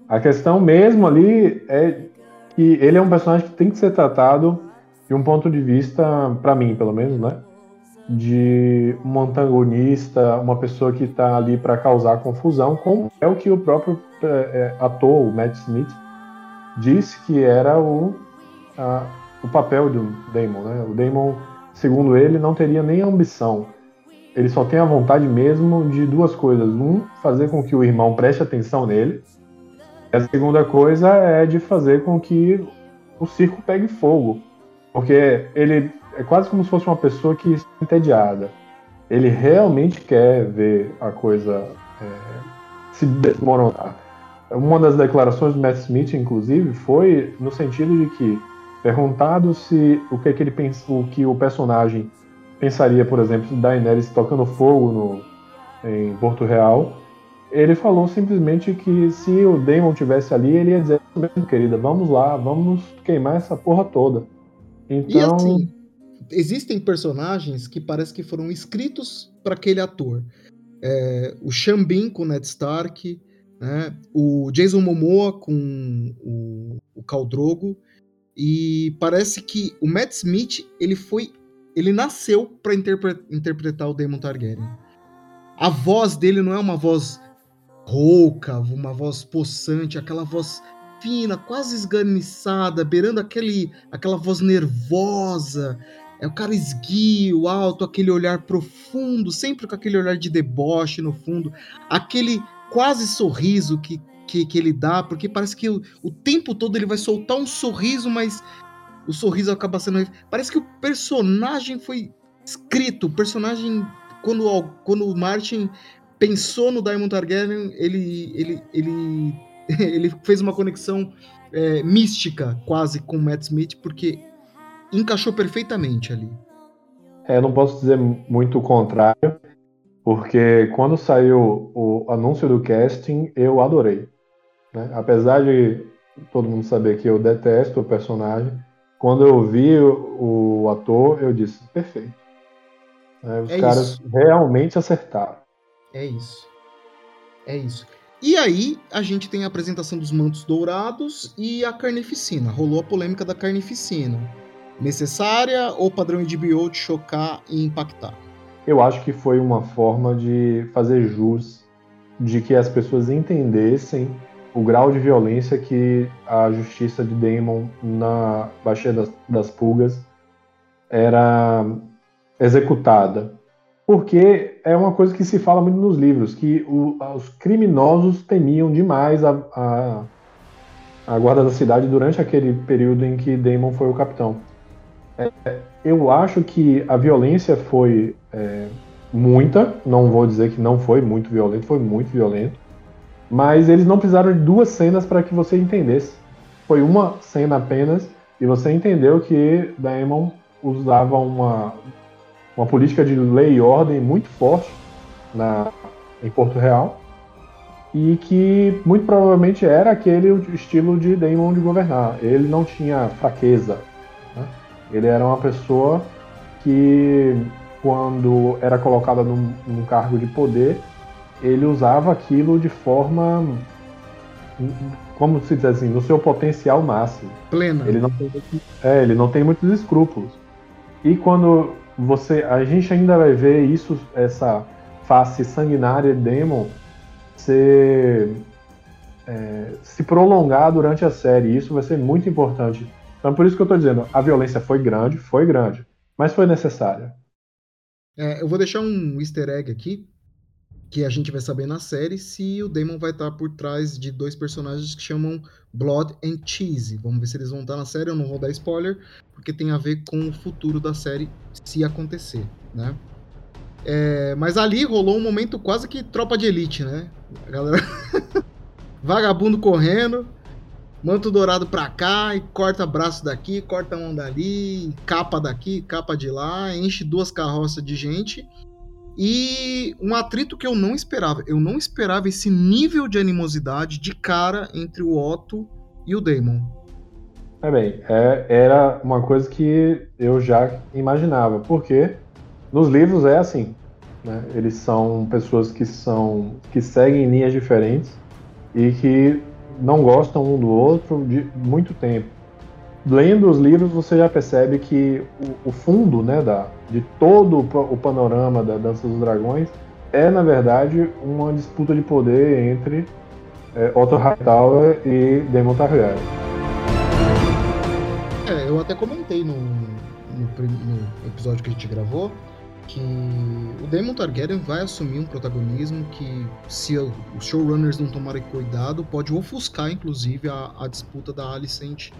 A questão mesmo ali é que ele é um personagem que tem que ser tratado de um ponto de vista, para mim, pelo menos, né? De um antagonista, uma pessoa que está ali para causar confusão, como é o que o próprio é, é, ator, o Matt Smith, disse que era o, a, o papel do Damon. Né? O Damon, segundo ele, não teria nem ambição. Ele só tem a vontade mesmo de duas coisas. Um, fazer com que o irmão preste atenção nele, a segunda coisa é de fazer com que o circo pegue fogo. Porque ele é quase como se fosse uma pessoa que está entediada. Ele realmente quer ver a coisa é, se desmoronar. Uma das declarações do Matt Smith, inclusive, foi no sentido de que, perguntado se o que, é que ele o que o personagem pensaria, por exemplo, de Daenerys tocando fogo no, em Porto Real, ele falou simplesmente que se o Damon tivesse ali, ele ia dizer, querida, vamos lá, vamos queimar essa porra toda. Então... E assim, existem personagens que parece que foram escritos para aquele ator. É, o Xambin com Ned Stark, né? O Jason Momoa com o, o Khal Drogo e parece que o Matt Smith ele foi ele nasceu para interpre interpretar o Daemon Targaryen. A voz dele não é uma voz rouca, uma voz possante, aquela voz fina, quase esganiçada, beirando aquele, aquela voz nervosa. É o cara esguio, alto, aquele olhar profundo, sempre com aquele olhar de deboche no fundo, aquele quase sorriso que, que, que ele dá, porque parece que o, o tempo todo ele vai soltar um sorriso, mas o sorriso acaba sendo. Parece que o personagem foi escrito, o personagem. Quando, quando o Martin pensou no Diamond Targaryen, ele, ele, ele, [LAUGHS] ele fez uma conexão é, mística quase com o Matt Smith, porque encaixou perfeitamente ali. É, não posso dizer muito o contrário, porque quando saiu o anúncio do casting, eu adorei. Né? Apesar de todo mundo saber que eu detesto o personagem, quando eu vi o, o ator, eu disse, perfeito. É, os é caras isso. realmente acertaram. É isso. É isso. E aí, a gente tem a apresentação dos mantos dourados e a carnificina. Rolou a polêmica da carnificina. Necessária ou padrão de bio de chocar e impactar? Eu acho que foi uma forma de fazer jus de que as pessoas entendessem o grau de violência que a justiça de Damon na Baixia das, das Pulgas era executada. Porque é uma coisa que se fala muito nos livros, que o, os criminosos temiam demais a, a, a, guarda da cidade durante aquele período em que Damon foi o capitão. É, eu acho que a violência foi é, muita, não vou dizer que não foi muito violento, foi muito violento mas eles não precisaram de duas cenas para que você entendesse. Foi uma cena apenas e você entendeu que Daemon usava uma, uma política de lei e ordem muito forte na, em Porto Real e que muito provavelmente era aquele estilo de Daemon de governar. Ele não tinha fraqueza. Né? Ele era uma pessoa que, quando era colocada num, num cargo de poder, ele usava aquilo de forma como se diz assim, no seu potencial máximo. Plena. Ele não tem, é, ele não tem muitos escrúpulos. E quando você, a gente ainda vai ver isso, essa face sanguinária de Demon ser é, se prolongar durante a série. Isso vai ser muito importante. Então, por isso que eu estou dizendo, a violência foi grande, foi grande, mas foi necessária. É, eu vou deixar um easter egg aqui que a gente vai saber na série se o Damon vai estar por trás de dois personagens que chamam Blood and Cheese. Vamos ver se eles vão estar na série, eu não vou dar spoiler, porque tem a ver com o futuro da série se acontecer, né? É, mas ali rolou um momento quase que tropa de elite, né? A galera [LAUGHS] vagabundo correndo, manto dourado pra cá e corta braço daqui, corta mão dali, capa daqui, capa de lá, enche duas carroças de gente e um atrito que eu não esperava. Eu não esperava esse nível de animosidade de cara entre o Otto e o Damon. É bem, é, era uma coisa que eu já imaginava, porque nos livros é assim. Né? Eles são pessoas que são que seguem linhas diferentes e que não gostam um do outro de muito tempo lendo os livros você já percebe que o, o, fundo né, da, de todo o panorama da Dança dos Dragões é, na verdade, uma disputa de poder entre é, Otto Hightower e Daemon Targaryen. É, eu até comentei no, no, no, episódio que a gente gravou que o Daemon Targaryen vai assumir um protagonismo que, se os showrunners não tomarem cuidado, pode ofuscar, inclusive, a, a disputa da Alicent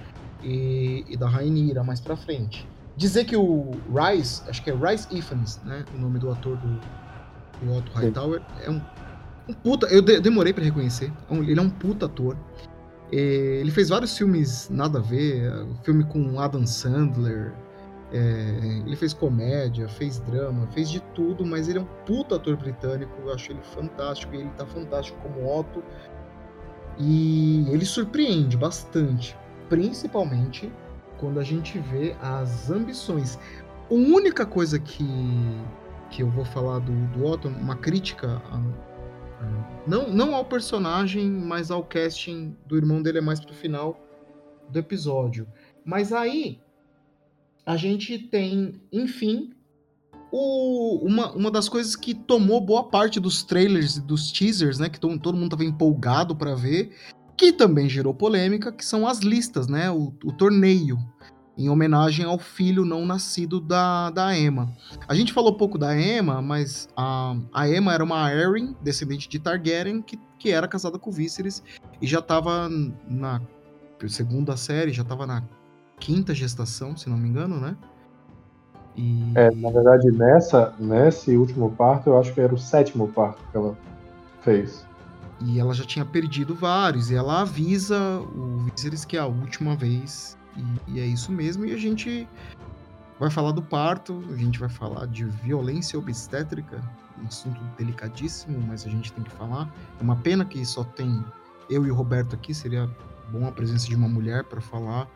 e, e da Rainira mais pra frente. Dizer que o Rice, acho que é Rice Ifans, né? O nome do ator do, do Otto Hightower, é um, um puta. Eu de, demorei para reconhecer. É ele é um puta ator. ele fez vários filmes nada a ver, filme com Adam Sandler. É, ele fez comédia, fez drama, fez de tudo, mas ele é um puta ator britânico. Eu acho ele fantástico. E ele tá fantástico como Otto. E ele surpreende bastante principalmente quando a gente vê as ambições. A única coisa que, que eu vou falar do, do Otto, uma crítica Não, não ao personagem, mas ao casting do irmão dele é mais pro final do episódio. Mas aí a gente tem, enfim, o, uma, uma das coisas que tomou boa parte dos trailers e dos teasers, né? Que todo mundo tava empolgado para ver, que também gerou polêmica, que são as listas, né? O, o torneio em homenagem ao filho não nascido da, da Emma. A gente falou pouco da Emma, mas a, a Emma era uma Arryn, descendente de Targaryen, que, que era casada com Viserys e já estava na segunda série, já estava na quinta gestação, se não me engano, né? E... É, na verdade, nessa, nesse último parto, eu acho que era o sétimo parto que ela fez. E ela já tinha perdido vários, e ela avisa o Viserys que é a última vez e, e é isso mesmo. E a gente vai falar do parto, a gente vai falar de violência obstétrica, um assunto delicadíssimo, mas a gente tem que falar. É uma pena que só tem eu e o Roberto aqui, seria bom a presença de uma mulher para falar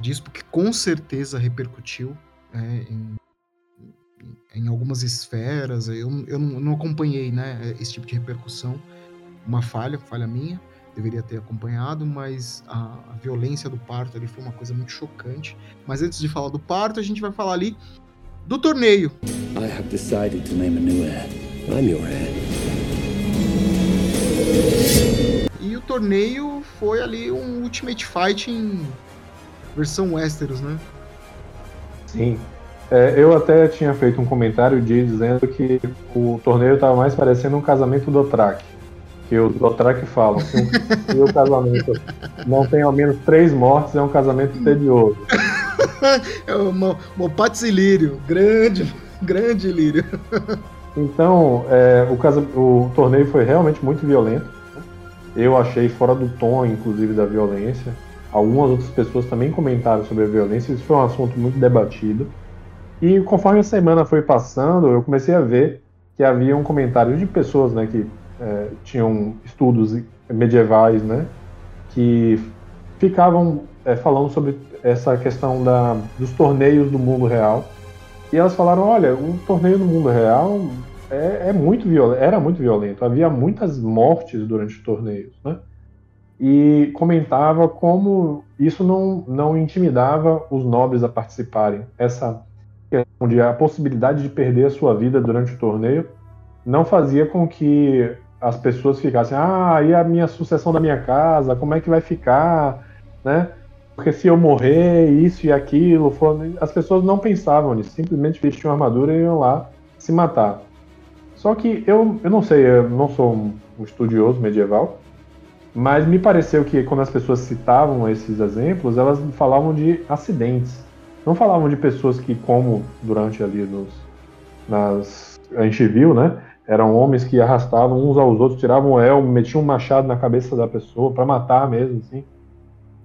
disso, porque com certeza repercutiu é, em, em, algumas esferas. Eu, eu não acompanhei né, esse tipo de repercussão, uma falha, falha minha deveria ter acompanhado, mas a, a, violência do parto ali foi uma coisa muito chocante. Mas antes de falar do parto, a gente vai falar ali do torneio. I have decided to name a new heir. I'm your heir. E o torneio foi ali um Ultimate Fighting versão Westeros, né? Sim. É, eu até tinha feito um comentário de dizendo que o torneio estava mais parecendo um casamento do Track que os Dothraki falam que, um, o casamento não tem ao menos três mortes, é um casamento tedioso. [LAUGHS] é o Mopatis Lírio, grande, grande Lírio. Então, é, o, casa, o torneio foi realmente muito violento. Eu achei fora do tom, inclusive, da violência. Algumas outras pessoas também comentaram sobre a violência. Isso foi um assunto muito debatido. E conforme a semana foi passando, eu comecei a ver que havia um comentário de pessoas né, que é, tinham estudos medievais, né, que ficavam é, falando sobre essa questão da, dos torneios do mundo real. E elas falaram, olha, um torneio no mundo real é, é muito violento, era muito violento, havia muitas mortes durante torneios, né? E comentava como isso não, não intimidava os nobres a participarem. Essa questão de a possibilidade de perder a sua vida durante o torneio não fazia com que as pessoas ficassem, ah, e a minha sucessão da minha casa, como é que vai ficar, né? Porque se eu morrer, isso e aquilo, for... as pessoas não pensavam nisso, simplesmente vestiam armadura e iam lá se matar. Só que eu, eu não sei, eu não sou um estudioso medieval, mas me pareceu que quando as pessoas citavam esses exemplos, elas falavam de acidentes. Não falavam de pessoas que, como durante ali nos, nas, a gente viu, né? Eram homens que arrastavam uns aos outros, tiravam o elmo, metiam um machado na cabeça da pessoa para matar mesmo, assim.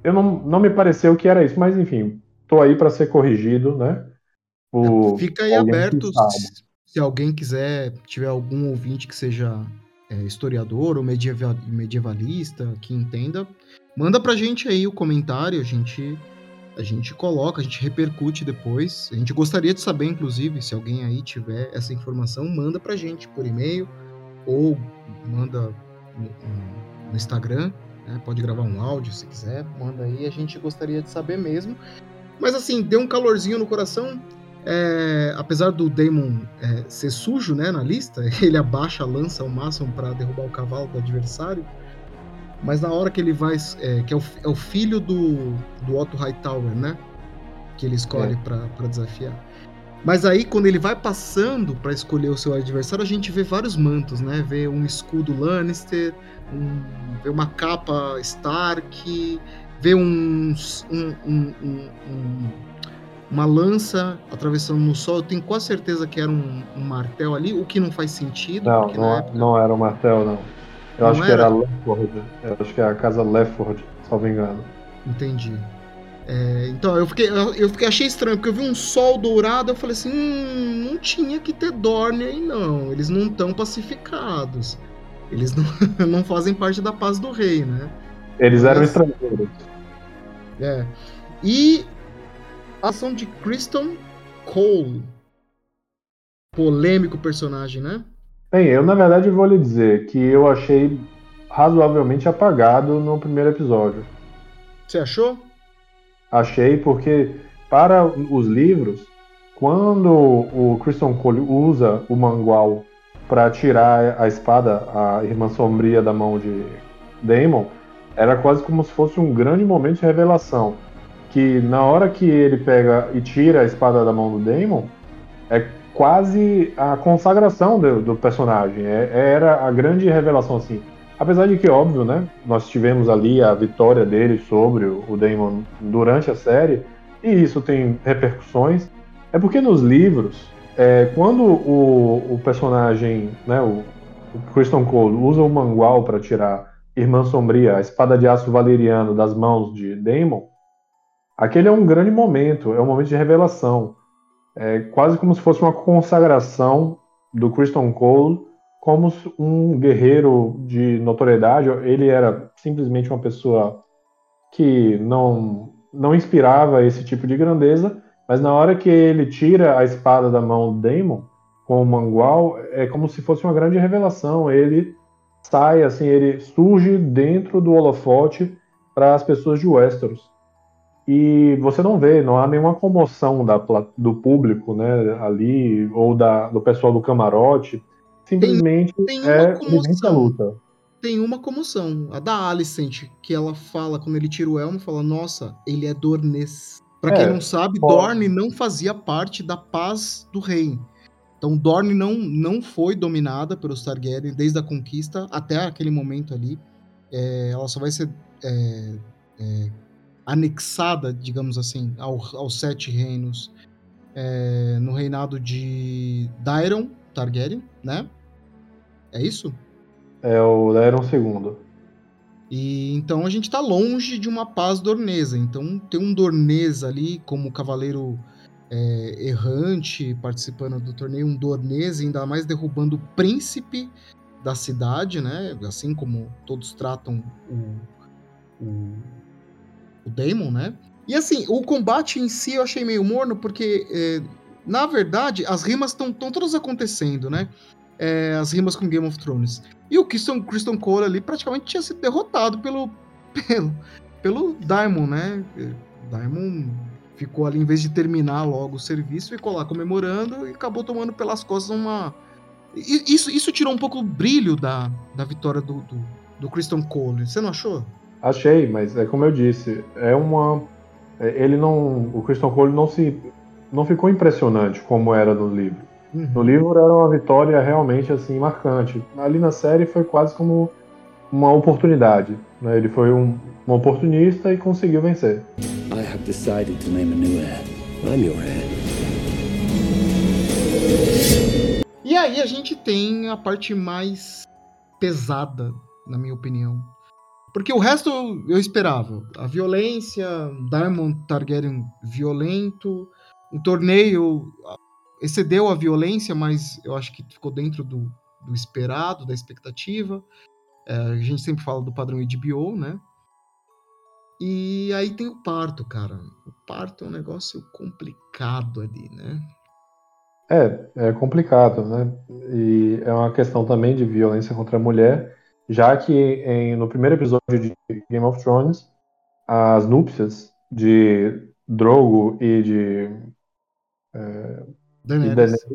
Eu não, não me pareceu que era isso, mas enfim, tô aí para ser corrigido, né? O, Fica aí aberto se, se, alguém quiser, tiver algum ouvinte que seja é, historiador ou medieval, medievalista, que entenda, manda pra gente aí o comentário, a gente a gente coloca, a gente repercute depois. A gente gostaria de saber, inclusive, se alguém aí tiver essa informação, manda pra gente por e-mail ou manda no, Instagram. Né? Pode gravar um áudio se quiser, manda aí. A gente gostaria de saber mesmo. Mas assim, deu um calorzinho no coração. É, apesar do Damon é, ser sujo né, na lista, [LAUGHS] ele abaixa a lança ao máximo para derrubar o cavalo do adversário. Mas na hora que ele vai. É, que é o, é o, filho do, do Otto Hightower, né? Que ele escolhe é. para desafiar. Mas aí, quando ele vai passando para escolher o seu adversário, a gente vê vários mantos, né? Vê um escudo Lannister, um, vê uma capa Stark, vê um, um, um, uma lança atravessando no sol. Eu tenho quase certeza que era um, martel ali, o que não faz sentido. Não, não, época... não era um martel, não. Eu não acho era? que era Lefford. Eu acho que é a casa Lefford, me engano. Entendi. É, então, eu fiquei, eu fiquei, achei estranho, porque eu vi um sol dourado, eu falei assim, hum, não tinha que ter Dorne aí não, eles não estão pacificados. Eles não, [LAUGHS] não fazem parte da paz do rei, né? Eles eram Mas, estrangeiros. É. E a ação de Kristen Cole. Polêmico personagem, né? Bem, eu na verdade vou lhe dizer que eu achei razoavelmente apagado no primeiro episódio. Você achou? Achei porque para os livros, quando o Christian Cole usa o mangual para tirar a espada, a irmã sombria da mão de Daemon, era quase como se fosse um grande momento de revelação. Que na hora que ele pega e tira a espada da mão do Daemon, é quase a consagração do, do personagem. É, era a grande revelação, assim. Apesar de que, óbvio, né? Nós tivemos ali a vitória dele sobre o, Daemon durante a série, e isso tem repercussões. É porque nos livros, é, quando o, o, personagem, né, o, o Christian Cole, usa o mangual para tirar Irmã Sombria, a espada de aço valeriano das mãos de Daemon, aquele é um grande momento, é um momento de revelação. É quase como se fosse uma consagração do Christian Cole como um guerreiro de notoriedade. Ele era simplesmente uma pessoa que não, não inspirava esse tipo de grandeza, mas na hora que ele tira a espada da mão do Daemon com o mangual, é como se fosse uma grande revelação. Ele sai, assim, ele surge dentro do holofote para as pessoas de Westeros e você não vê, não há nenhuma comoção da, do público, né, ali, ou da, do pessoal do camarote. Simplesmente tem, tem é luta. Tem uma comoção, a da Alicent, que ela fala, quando ele tira o elmo, fala, nossa, ele é Dornes. Pra é, quem não sabe, pode. Dorne não fazia parte da paz do rei. Então Dorne não, não foi dominada pelos Targaryen desde a conquista até aquele momento ali. É, ela só vai ser é, é, anexada, digamos assim, ao, aos Sete Reinos é, no reinado de Daeron Targaryen, né? É isso? É o Daeron II. E então a gente está longe de uma paz dornesa. Então ter um dornês ali como cavaleiro é, errante participando do torneio, um dornês ainda mais derrubando o príncipe da cidade, né? Assim como todos tratam o, o o Daemon, né? E assim, o combate em si eu achei meio morno, porque, é, na verdade, as rimas estão todas acontecendo, né? É, as rimas com Game of Thrones. E o Christian, Christian Cole ali praticamente tinha sido derrotado pelo, [LAUGHS] pelo, pelo Daemon, né? Daemon ficou ali, em vez de terminar logo o serviço, ficou lá comemorando e acabou tomando pelas costas uma. Isso, isso tirou um pouco o brilho da, da vitória do, do, do Christian Cole. Você não achou? Achei, mas é como eu disse, é uma. É, ele não. O Christian Cole não se. não ficou impressionante como era no livro. Uhum. No livro era uma vitória realmente assim marcante. Ali na série foi quase como uma oportunidade. Né? Ele foi um, um oportunista e conseguiu vencer. I have decided to name a new heir. I'm your heir. E aí a gente tem a parte mais pesada, na minha opinião, porque o resto eu esperava. A violência, Diamond Targaryen violento, o torneio excedeu a violência, mas eu acho que ficou dentro do, do esperado, da expectativa. É, a gente sempre fala do padrão HBO, né? E aí tem o parto, cara. O parto é um negócio complicado ali, né? É, é complicado, né? E é uma questão também de violência contra a mulher já que em, no primeiro episódio de Game of Thrones, as núpcias de Drogo e de é, Daenerys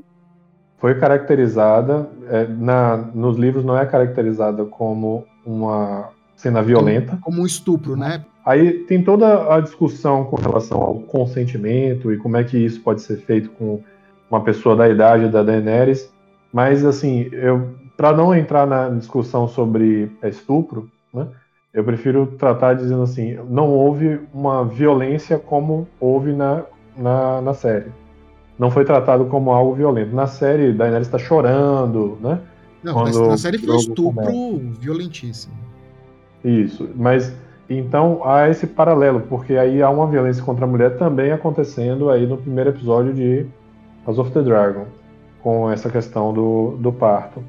foi caracterizada é, na, nos livros não é caracterizada como uma cena violenta como, como um estupro, né? Aí tem toda a discussão com relação ao consentimento e como é que isso pode ser feito com uma pessoa da idade da Daenerys, mas assim eu para não entrar na discussão sobre estupro, né, eu prefiro tratar dizendo assim, não houve uma violência como houve na, na, na série. Não foi tratado como algo violento. Na série, Daenerys está chorando, né? Não, quando na série foi um estupro começa. violentíssimo. Isso, mas então há esse paralelo, porque aí há uma violência contra a mulher também acontecendo aí no primeiro episódio de House of the Dragon, com essa questão do, do parto.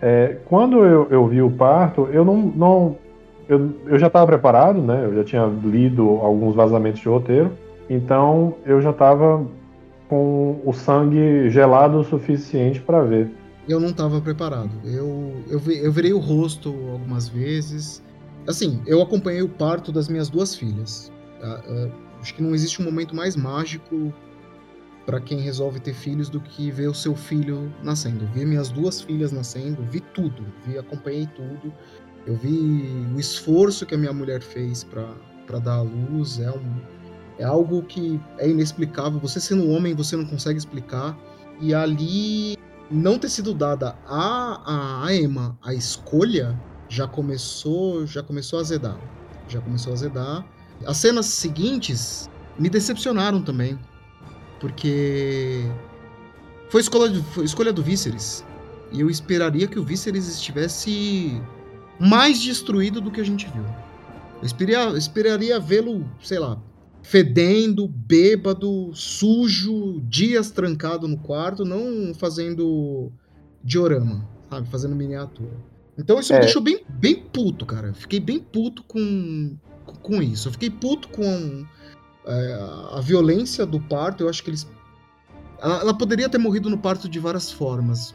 É, quando eu, eu, vi o parto, eu não. não eu, eu já estava preparado, né? Eu já tinha lido alguns vazamentos de roteiro, então eu já estava com o sangue gelado o suficiente para ver. Eu não estava preparado. Eu, eu, eu virei o rosto algumas vezes. Assim, eu acompanhei o parto das minhas duas filhas. Ah, ah, acho que não existe um momento mais mágico para quem resolve ter filhos do que ver o seu filho nascendo. Vi minhas duas filhas nascendo, vi tudo, vi, acompanhei tudo. Eu vi o esforço que a minha mulher fez para dar à luz. É, um, é algo que é inexplicável. Você sendo homem, você não consegue explicar. E ali não ter sido dada a, a Emma a escolha já começou já começou a azedar. Já começou a azedar. As cenas seguintes me decepcionaram também. Porque foi escolha, foi escolha do Víceres. E eu esperaria que o Víceres estivesse mais destruído do que a gente viu. Eu esperaria, esperaria vê-lo, sei lá, fedendo, bêbado, sujo, dias trancado no quarto, não fazendo diorama, sabe? Fazendo miniatura. Então isso é. me deixou bem, bem puto, cara. Fiquei bem puto com, com isso. Eu fiquei puto com a violência do parto. Eu acho que eles. Ela, poderia ter morrido no parto de várias formas.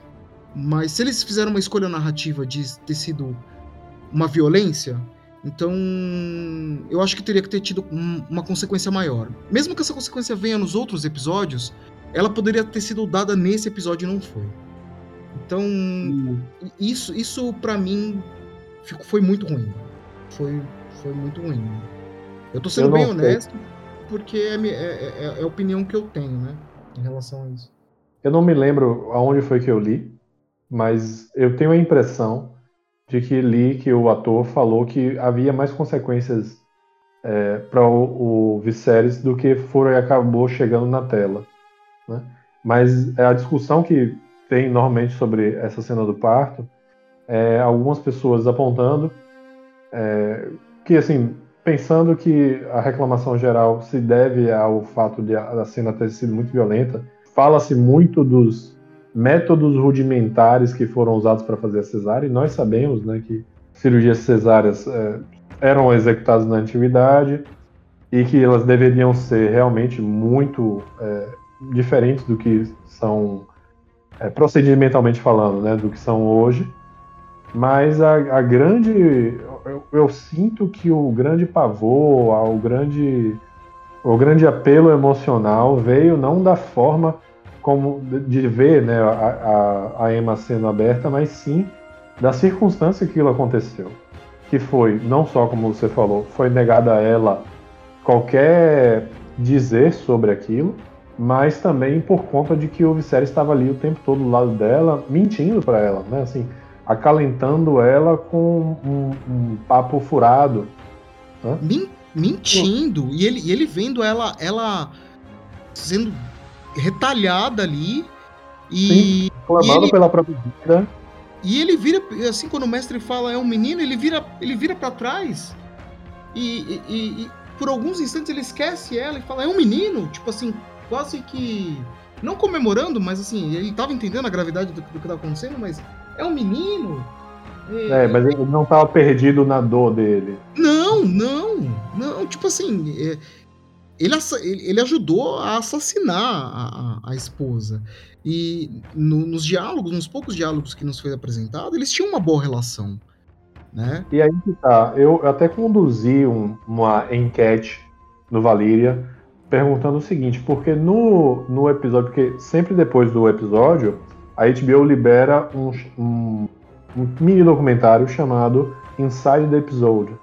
Mas se eles fizeram uma escolha narrativa de ter sido uma violência, então, eu acho que teria que ter tido uma consequência maior. Mesmo que essa consequência venha nos outros episódios, ela poderia ter sido dada nesse episódio e não foi. Então, hum. isso, isso para mim foi muito ruim. Foi, foi muito ruim. Eu tô sendo eu bem honesto, sei. Porque é, é, é, é, a opinião que eu tenho, né? Em relação a isso. Eu não me lembro aonde foi que eu li, mas eu tenho a impressão de que li que o ator falou que havia mais consequências é, para o, o Viserys do que foram e acabou chegando na tela. Né? Mas a discussão que tem normalmente sobre essa cena do parto é algumas pessoas apontando é, que, assim, pensando que a reclamação geral se deve ao fato de a, cena ter sido muito violenta, fala-se muito dos métodos rudimentares que foram usados para fazer a cesárea, e nós sabemos né, que cirurgias cesáreas é, eram executadas na antiguidade e que elas deveriam ser realmente muito é, diferentes do que são, é, procedimentalmente falando, né, do que são hoje. Mas a, a grande. Eu, eu, sinto que o grande pavor, o grande, o grande apelo emocional veio não da forma como de ver né, a, a, a Emma sendo aberta, mas sim da circunstância que aquilo aconteceu. Que foi, não só como você falou, foi negada a ela qualquer dizer sobre aquilo, mas também por conta de que o Viserys estava ali o tempo todo do lado dela, mentindo para ela, né? Assim, acalentando ela com um, um papo furado. Né? Mentindo, e ele, e ele vendo ela, ela sendo retalhada ali. E. Sim, clamando pela própria vida. E ele vira, assim, quando o mestre fala é um menino, ele vira, ele vira para trás. E, e, e, por alguns instantes ele esquece ela e fala, é um menino? Tipo assim, quase que. Não comemorando, mas assim, ele tava entendendo a gravidade do, do que tava acontecendo, mas é um menino. É, mas ele não tava perdido na dor dele. Não, não, não. Tipo assim, é, ele, ele ajudou a assassinar a, a, a esposa. E no, nos diálogos, nos poucos diálogos que nos foi apresentado, eles tinham uma boa relação. Né? E aí que tá. Eu até conduzi um, uma enquete no Valíria perguntando o seguinte, porque no, no episódio, porque sempre depois do episódio, a HBO libera um, um, um mini documentário chamado Inside the Episode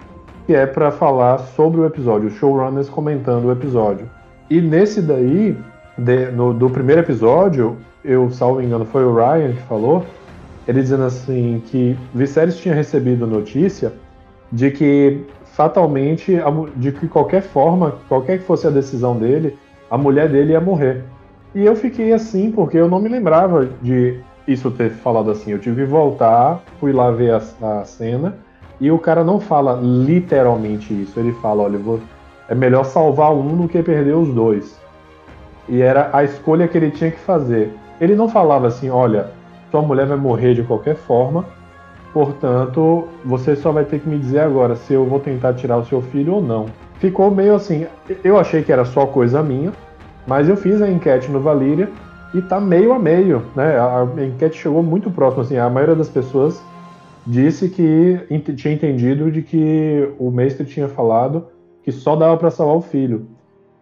que é para falar sobre o episódio, os showrunners comentando o episódio. E nesse daí, de, no, do primeiro episódio, eu, salvo engano, foi o Ryan que falou, ele dizendo assim que Viserys tinha recebido notícia de que fatalmente, de que qualquer forma, qualquer que fosse a decisão dele, a mulher dele ia morrer. E eu fiquei assim porque eu não me lembrava de isso ter falado assim. Eu tive que voltar, fui lá ver a, a cena e o cara não fala literalmente isso. Ele fala: olha, vou... é melhor salvar um do que perder os dois. E era a escolha que ele tinha que fazer. Ele não falava assim: olha, sua mulher vai morrer de qualquer forma, portanto, você só vai ter que me dizer agora se eu vou tentar tirar o seu filho ou não. Ficou meio assim. Eu achei que era só coisa minha, mas eu fiz a enquete no Valíria e tá meio a meio, né? A, enquete chegou muito próximo, assim, a maioria das pessoas disse que tinha entendido de que o mestre tinha falado que só dava para salvar o filho.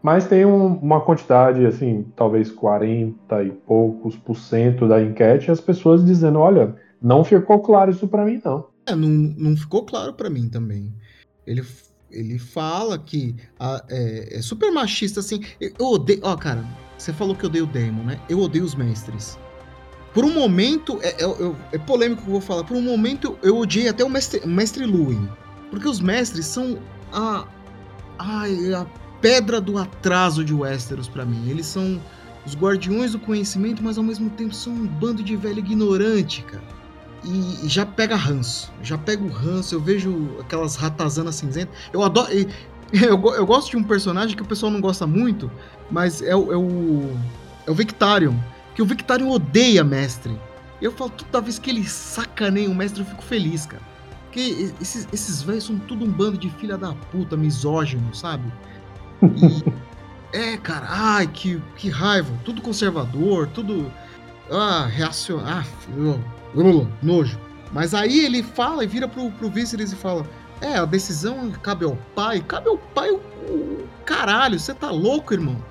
Mas tem um, uma quantidade, assim, talvez 40 e poucos por cento da enquete, as pessoas dizendo, olha, não ficou claro isso para mim, não. É, não, não ficou claro para mim também. Ele, ele fala que a, é, é, super machista, assim. Eu odeio. Ó, cara, você falou que eu odeio o Demon, né? Eu odeio os mestres. Por um momento, é, é, é polêmico que eu vou falar, por um momento eu odiei até o mestre, o mestre Luin. Porque os mestres são a, a, a pedra do atraso de Westeros para mim. Eles são os guardiões do conhecimento, mas ao mesmo tempo são um bando de velho ignorante, cara. E, já pega ranço. Já pega o ranço. Eu vejo aquelas ratazanas cinzentas. Eu adoro. [LAUGHS] Eu, eu, gosto de um personagem que o pessoal não gosta muito, mas é, o. É o, é o Victarion. Que o Victarion odeia mestre. Eu falo, toda vez que ele sacaneia o mestre, eu fico feliz, cara. Porque esses, esses velhos são tudo um bando de filha da puta, misógino, sabe? [LAUGHS] E, é, cara, ai, que, que raiva. Tudo conservador, tudo. Ah, reacionário. Ah, nojo. Mas aí ele fala e vira pro, pro Viserys e fala: É, a decisão cabe ao pai. Cabe ao pai o, o caralho. Você tá louco, irmão?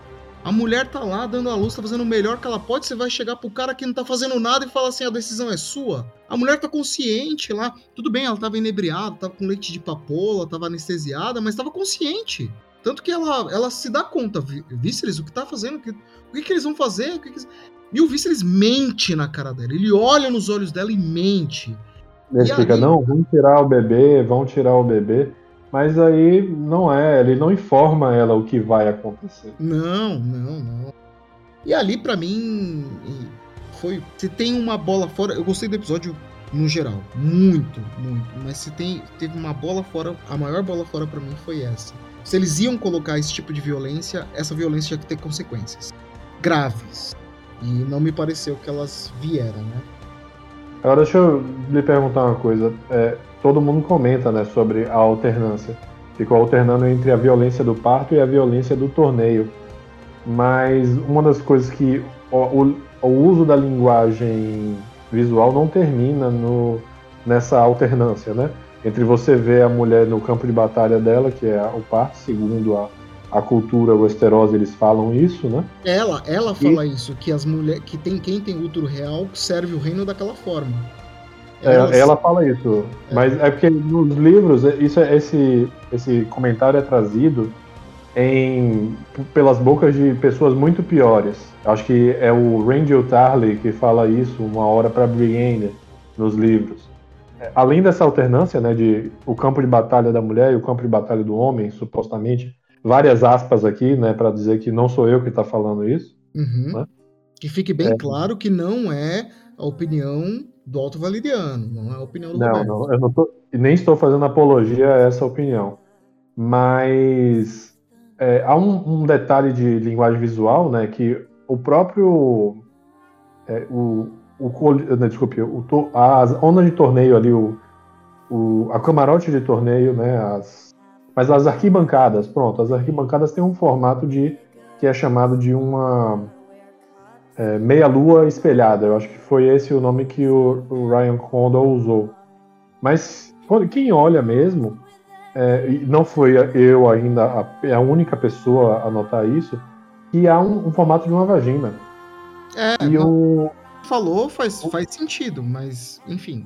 A mulher tá lá dando a luz, tá fazendo o melhor que ela pode. Você vai chegar pro cara que não tá fazendo nada e falar assim: a decisão é sua. A mulher tá consciente lá. Tudo bem, ela tava inebriada, tava com leite de papoula, tava anestesiada, mas tava consciente. Tanto que ela, ela se dá conta, Viserys, o que tá fazendo, o que, o que, que eles vão fazer, que que... e o Viserys mente na cara dela, ele olha nos olhos dela e mente. Ele e fica, aí... não, vão tirar o bebê, vão tirar o bebê. Mas aí não é, ele não informa ela o que vai acontecer. Não, não, não. E ali para mim foi, se tem uma bola fora, eu gostei do episódio no geral, muito, muito, mas se tem teve uma bola fora, a maior bola fora para mim foi essa se eles iam colocar esse tipo de violência, essa violência tinha que ter consequências graves. E não me pareceu que elas vieram, né? Agora deixa eu lhe perguntar uma coisa. É, todo mundo comenta né, sobre a alternância. Ficou alternando entre a violência do parto e a violência do torneio. Mas uma das coisas que o, o, o uso da linguagem visual não termina no, nessa alternância, né? entre você ver a mulher no campo de batalha dela, que é o parto, segundo a, a cultura westerosa, eles falam isso, né? Ela, ela fala e... isso, que as mulheres, que tem quem tem útero real serve o reino daquela forma. É, ela fala isso, é. mas é porque nos livros isso é, esse esse comentário é trazido em pelas bocas de pessoas muito piores. Acho que é o Randall Tarley que fala isso uma hora para Brienne nos livros além dessa alternância, né, de o campo de batalha da mulher e o campo de batalha do homem, supostamente, várias aspas aqui, né, para dizer que não sou eu que está falando isso. Uhum. Né? Que fique bem é. claro que não é a opinião do Alto Valeriano, não é a opinião do Não, Roberto. não, eu não tô, nem estou fazendo apologia a essa opinião. Mas é, há um, um, detalhe de linguagem visual, né, que o próprio é, o, o, né, desculpe, o, as ondas de torneio ali, o, o, a camarote de torneio, né, as, mas as arquibancadas, pronto, as arquibancadas têm um formato de que é chamado de uma é, meia-lua espelhada. Eu acho que foi esse o nome que o, o Ryan Condor usou. Mas quem olha mesmo, é, não foi eu ainda a, é a única pessoa a notar isso, que há um, um formato de uma vagina. É, e o, falou faz, faz sentido, mas enfim.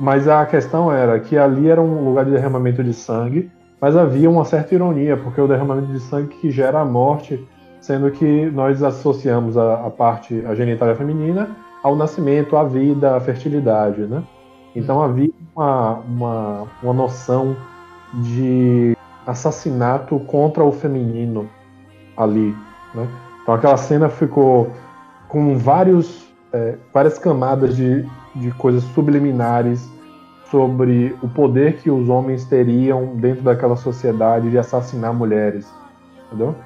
Mas a questão era que ali era um lugar de derramamento de sangue, mas havia uma certa ironia, porque o derramamento de sangue que gera a morte, sendo que nós associamos a, a parte, a genitália feminina, ao nascimento, à vida, à fertilidade, né? Então uhum. havia uma, uma, uma noção de assassinato contra o feminino ali, né? Então aquela cena ficou com vários é, várias camadas de, de coisas subliminares sobre o poder que os homens teriam dentro daquela sociedade de assassinar mulheres. Entendeu?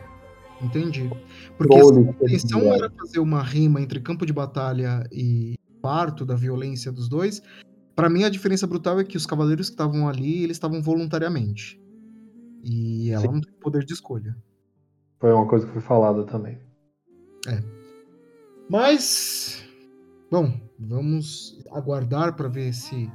Entendi. Porque a intenção era fazer uma rima entre campo de batalha e parto da violência dos dois. Para mim, a diferença brutal é que os cavaleiros que estavam ali, eles estavam voluntariamente. E ela Sim. não tem poder de escolha. Foi uma coisa que foi falada também. É. Mas, bom, vamos aguardar para ver se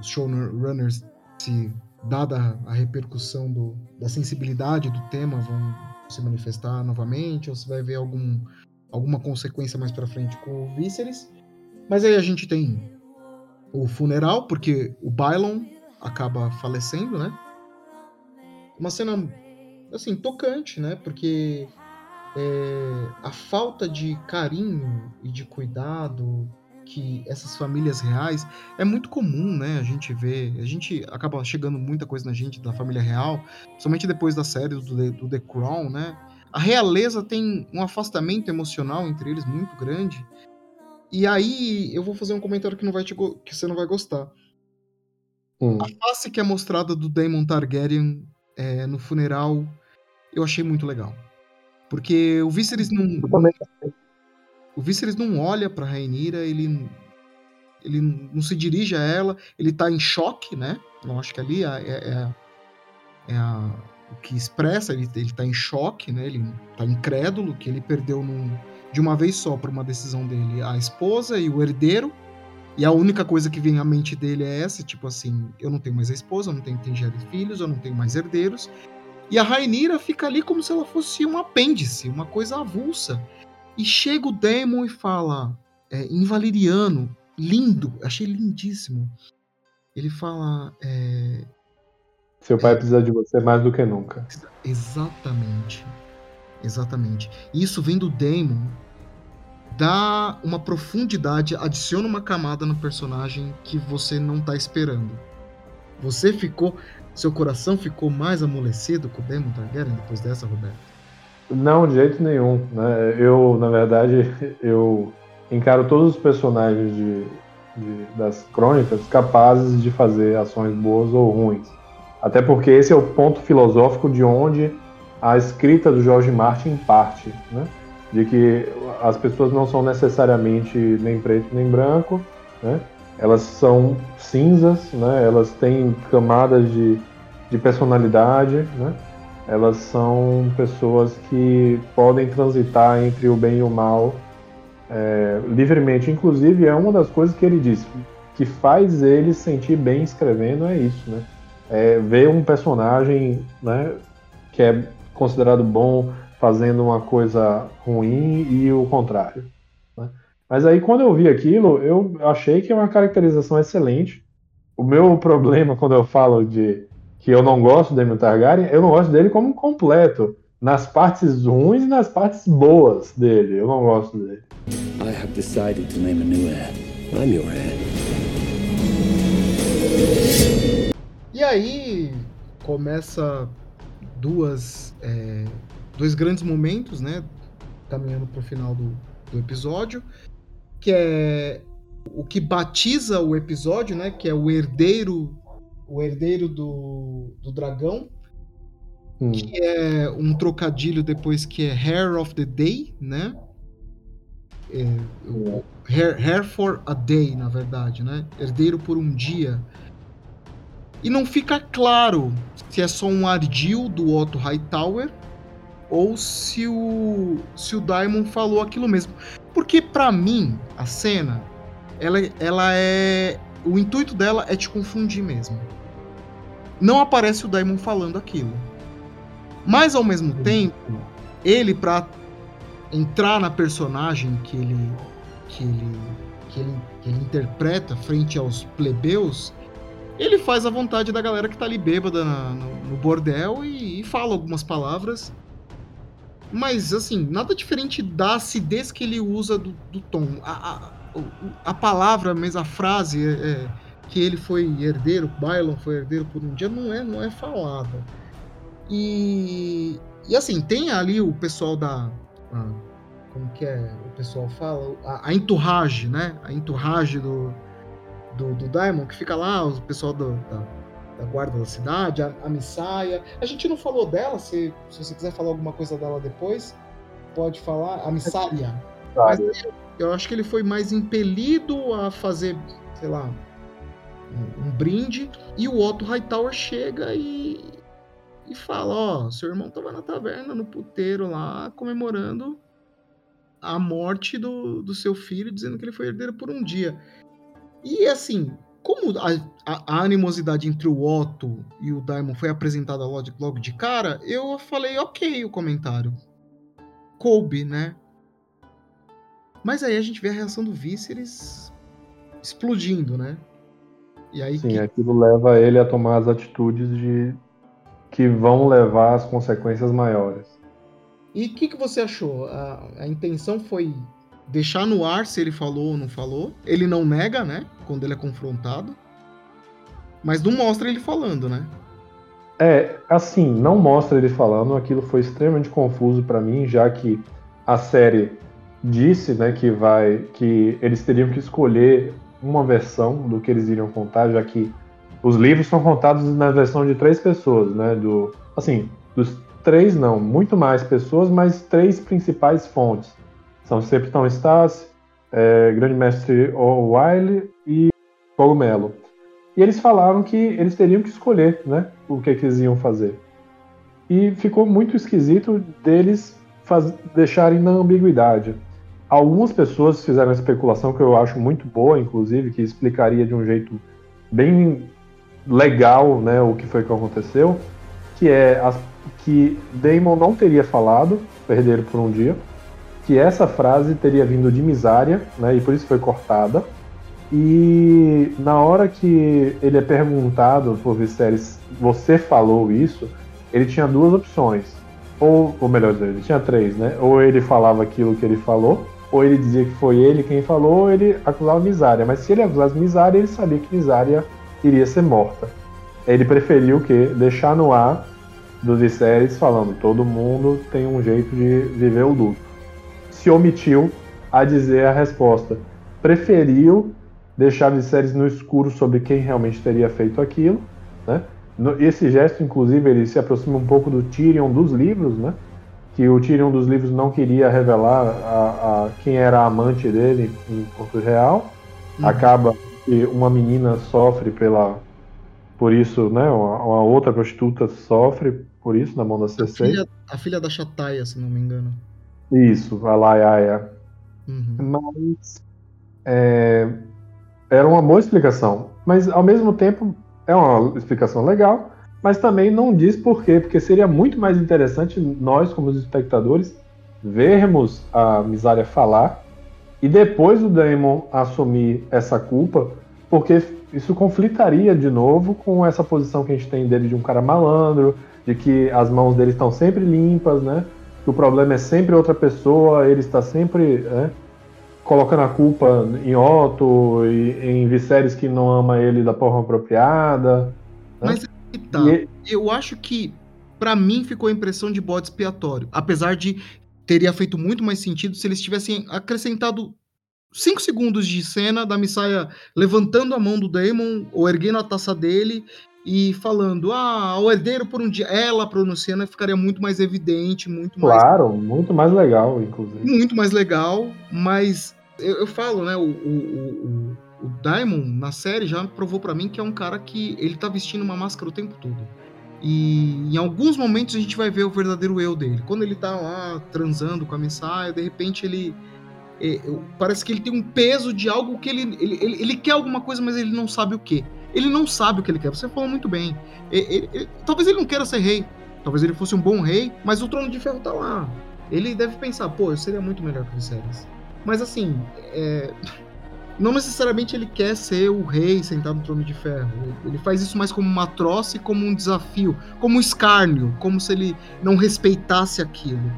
os showrunners, se dada a repercussão do, da sensibilidade do tema, vão se manifestar novamente, ou se vai haver algum, alguma consequência mais para frente com o Viserys. Mas aí a gente tem o funeral, porque o Bylon acaba falecendo, né? Uma cena, assim, tocante, né? Porque é, a falta de carinho e de cuidado que essas famílias reais é muito comum, né? A gente vê, a gente acaba chegando muita coisa na gente da família real, somente depois da série do, do The Crown, né? A realeza tem um afastamento emocional entre eles muito grande. E aí eu vou fazer um comentário que não vai te que você não vai gostar. Hum. A face que é mostrada do Daemon Targaryen é, no funeral eu achei muito legal. Porque o Viserys não. O Viserys não olha pra Rainira, ele, ele não se dirige a ela, ele tá em choque, né? Eu acho que ali é, é, é a, o que expressa, ele, ele tá em choque, né? Ele tá incrédulo que ele perdeu num, de uma vez só por uma decisão dele a esposa e o herdeiro. E a única coisa que vem à mente dele é essa, tipo assim, eu não tenho mais a esposa, eu não tenho quem gere filhos, eu não tenho mais herdeiros. E a Rainira fica ali como se ela fosse um apêndice, uma coisa avulsa. E chega o Daemon e fala, é, em valeriano, lindo, achei lindíssimo. Ele fala. É, Seu pai é, precisa de você mais do que nunca. Exatamente. Exatamente. Isso vem do Daemon, dá uma profundidade, adiciona uma camada no personagem que você não tá esperando. Você ficou. Seu coração ficou mais amolecido com o Daemon Targaryen depois dessa, Roberto? Não, de jeito nenhum. Né? Eu, na verdade, [LAUGHS] eu encaro todos os personagens de, de, das crônicas capazes de fazer ações boas ou ruins. Até porque esse é o ponto filosófico de onde a escrita do George Martin parte, né? de que as pessoas não são necessariamente nem preto nem branco, né? elas são cinzas, né? elas têm camadas de, de personalidade, né? Elas são pessoas que podem transitar entre o bem e o mal é, livremente. Inclusive, é uma das coisas que ele disse que faz ele sentir bem escrevendo é isso, né? É ver um personagem, né, que é considerado bom fazendo uma coisa ruim e o contrário. Né? Mas aí quando eu vi aquilo, eu achei que é uma caracterização excelente. O meu [LAUGHS] problema quando eu falo de que eu não gosto do Daemon Targaryen, eu não gosto dele como completo. Nas partes ruins e nas partes boas dele. Eu não gosto dele. I have decided to name a new heir. I'm your heir. E aí começa duas é, dois grandes momentos, né? Caminhando para o final do, do episódio, que é o que batiza o episódio, né? Que é o herdeiro o herdeiro do, do dragão, hum. que é um trocadilho depois que é Hair of the Day, né? É, o, hair, hair for a Day, na verdade, né? Herdeiro por um dia. E não fica claro se é só um ardil do Otto Hightower ou se o se o Daimon falou aquilo mesmo. Porque para mim a cena ela, ela é o intuito dela é te confundir mesmo não aparece o Daimon falando aquilo. Mas ao mesmo tempo, ele para entrar na personagem que ele que ele, que ele que ele interpreta frente aos plebeus, ele faz a vontade da galera que tá ali bêbada na, no, no, bordel e, e, fala algumas palavras. Mas, assim, nada diferente da acidez que ele usa do, do tom. A, a, a, palavra, mesmo a frase, é, é que ele foi herdeiro, Bylon foi herdeiro por um dia, não é, não é falado. E, e assim, tem ali o pessoal da. A, como que é? O pessoal fala? A, a enturrage, né? A enturrage do, do, do Daimon, que fica lá, o pessoal do, da, da guarda da cidade, a, a Missaia. A gente não falou dela, se, se você quiser falar alguma coisa dela depois, pode falar. A Missária. Mas eu acho que ele foi mais impelido a fazer, sei lá, um, brinde, e o Otto Hightower chega e, e fala: Ó, oh, seu irmão tava na taverna, no puteiro lá, comemorando a morte do, do seu filho, dizendo que ele foi herdeiro por um dia. E assim, como a, a, a animosidade entre o Otto e o Daimon foi apresentada logo, logo de cara, eu falei ok o comentário. Coube, né? Mas aí a gente vê a reação do Víceres explodindo, né? E aí Sim, que... aquilo leva ele a tomar as atitudes de que vão levar às consequências maiores. E o que, que você achou? A, a intenção foi deixar no ar se ele falou ou não falou. Ele não nega, né? Quando ele é confrontado. Mas não mostra ele falando, né? É, assim, não mostra ele falando. Aquilo foi extremamente confuso para mim, já que a série disse, né, que vai, que eles teriam que escolher uma versão do que eles iriam contar, já que os livros são contados na versão de três pessoas, né? Do, assim, dos três não, muito mais pessoas, mas três principais fontes. São Septão Stas, é, Grande Mestre O'Wile e Cogumelo. E eles falaram que eles teriam que escolher, né? O que, que eles iam fazer. E ficou muito esquisito deles faz, deixarem na ambiguidade. Algumas pessoas fizeram especulação que eu acho muito boa, inclusive, que explicaria de um jeito bem legal, né, o que foi que aconteceu, que é que Damon não teria falado, perder por um dia, que essa frase teria vindo de Misária, né, e por isso foi cortada. E na hora que ele é perguntado por Viserys, você falou isso, ele tinha duas opções. Ou, ou melhor ele tinha três, né? Ou ele falava aquilo que ele falou, ou ele dizia que foi ele quem falou, ou ele acusava Misária. Mas se ele acusasse Misária, ele sabia que Misária iria ser morta. Ele preferiu o quê? Deixar no ar dos Viserys falando todo mundo tem um jeito de viver o luto. Se omitiu a dizer a resposta. Preferiu deixar Viserys no escuro sobre quem realmente teria feito aquilo, né? Esse gesto, inclusive, ele se aproxima um pouco do Tyrion dos livros, né? Que o Tyrion dos livros não queria revelar a, a quem era a amante dele em Porto Real. Uhum. Acaba que uma menina sofre pela por isso, né? Uma, uma, outra prostituta sofre por isso na mão da CC. A filha, a filha da Chataia, se não me engano. Isso, a Laiaia. Uhum. Mas é, era uma boa explicação. Mas ao mesmo tempo é uma explicação legal mas também não diz por quê, porque seria muito mais interessante nós, como os espectadores, vermos a Misária falar e depois o Daemon assumir essa culpa, porque isso conflitaria de novo com essa posição que a gente tem dele de um cara malandro, de que as mãos dele estão sempre limpas, né? Que o problema é sempre outra pessoa, ele está sempre né, colocando a culpa em Otto e em Viserys que não ama ele da forma apropriada. Mas Tá. E... Eu acho que, para mim, ficou a impressão de bode expiatório. Apesar de teria feito muito mais sentido se eles tivessem acrescentado cinco segundos de cena da Missaia levantando a mão do Daemon ou erguendo a taça dele e falando, ah, o herdeiro por um dia. Ela pronunciando ficaria muito mais evidente, muito mais. Claro, muito mais legal, inclusive. Muito mais legal, mas eu, eu falo, né, o, o, o o Daimon, na série, já provou para mim que é um cara que ele tá vestindo uma máscara o tempo todo. E em alguns momentos a gente vai ver o verdadeiro eu dele. Quando ele tá lá transando com a Messiah, de repente ele. É, parece que ele tem um peso de algo que ele, ele, ele, ele, quer alguma coisa, mas ele não sabe o que. Ele não sabe o que ele quer. Você falou muito bem. Ele, talvez ele não queira ser rei. Talvez ele fosse um bom rei, mas o trono de ferro tá lá. Ele deve pensar, pô, eu seria muito melhor que o Viserys. Mas assim, é [LAUGHS] não necessariamente ele quer ser o rei sentado no trono de ferro. Ele faz isso mais como uma troça e como um desafio, como um escárnio, como se ele não respeitasse aquilo.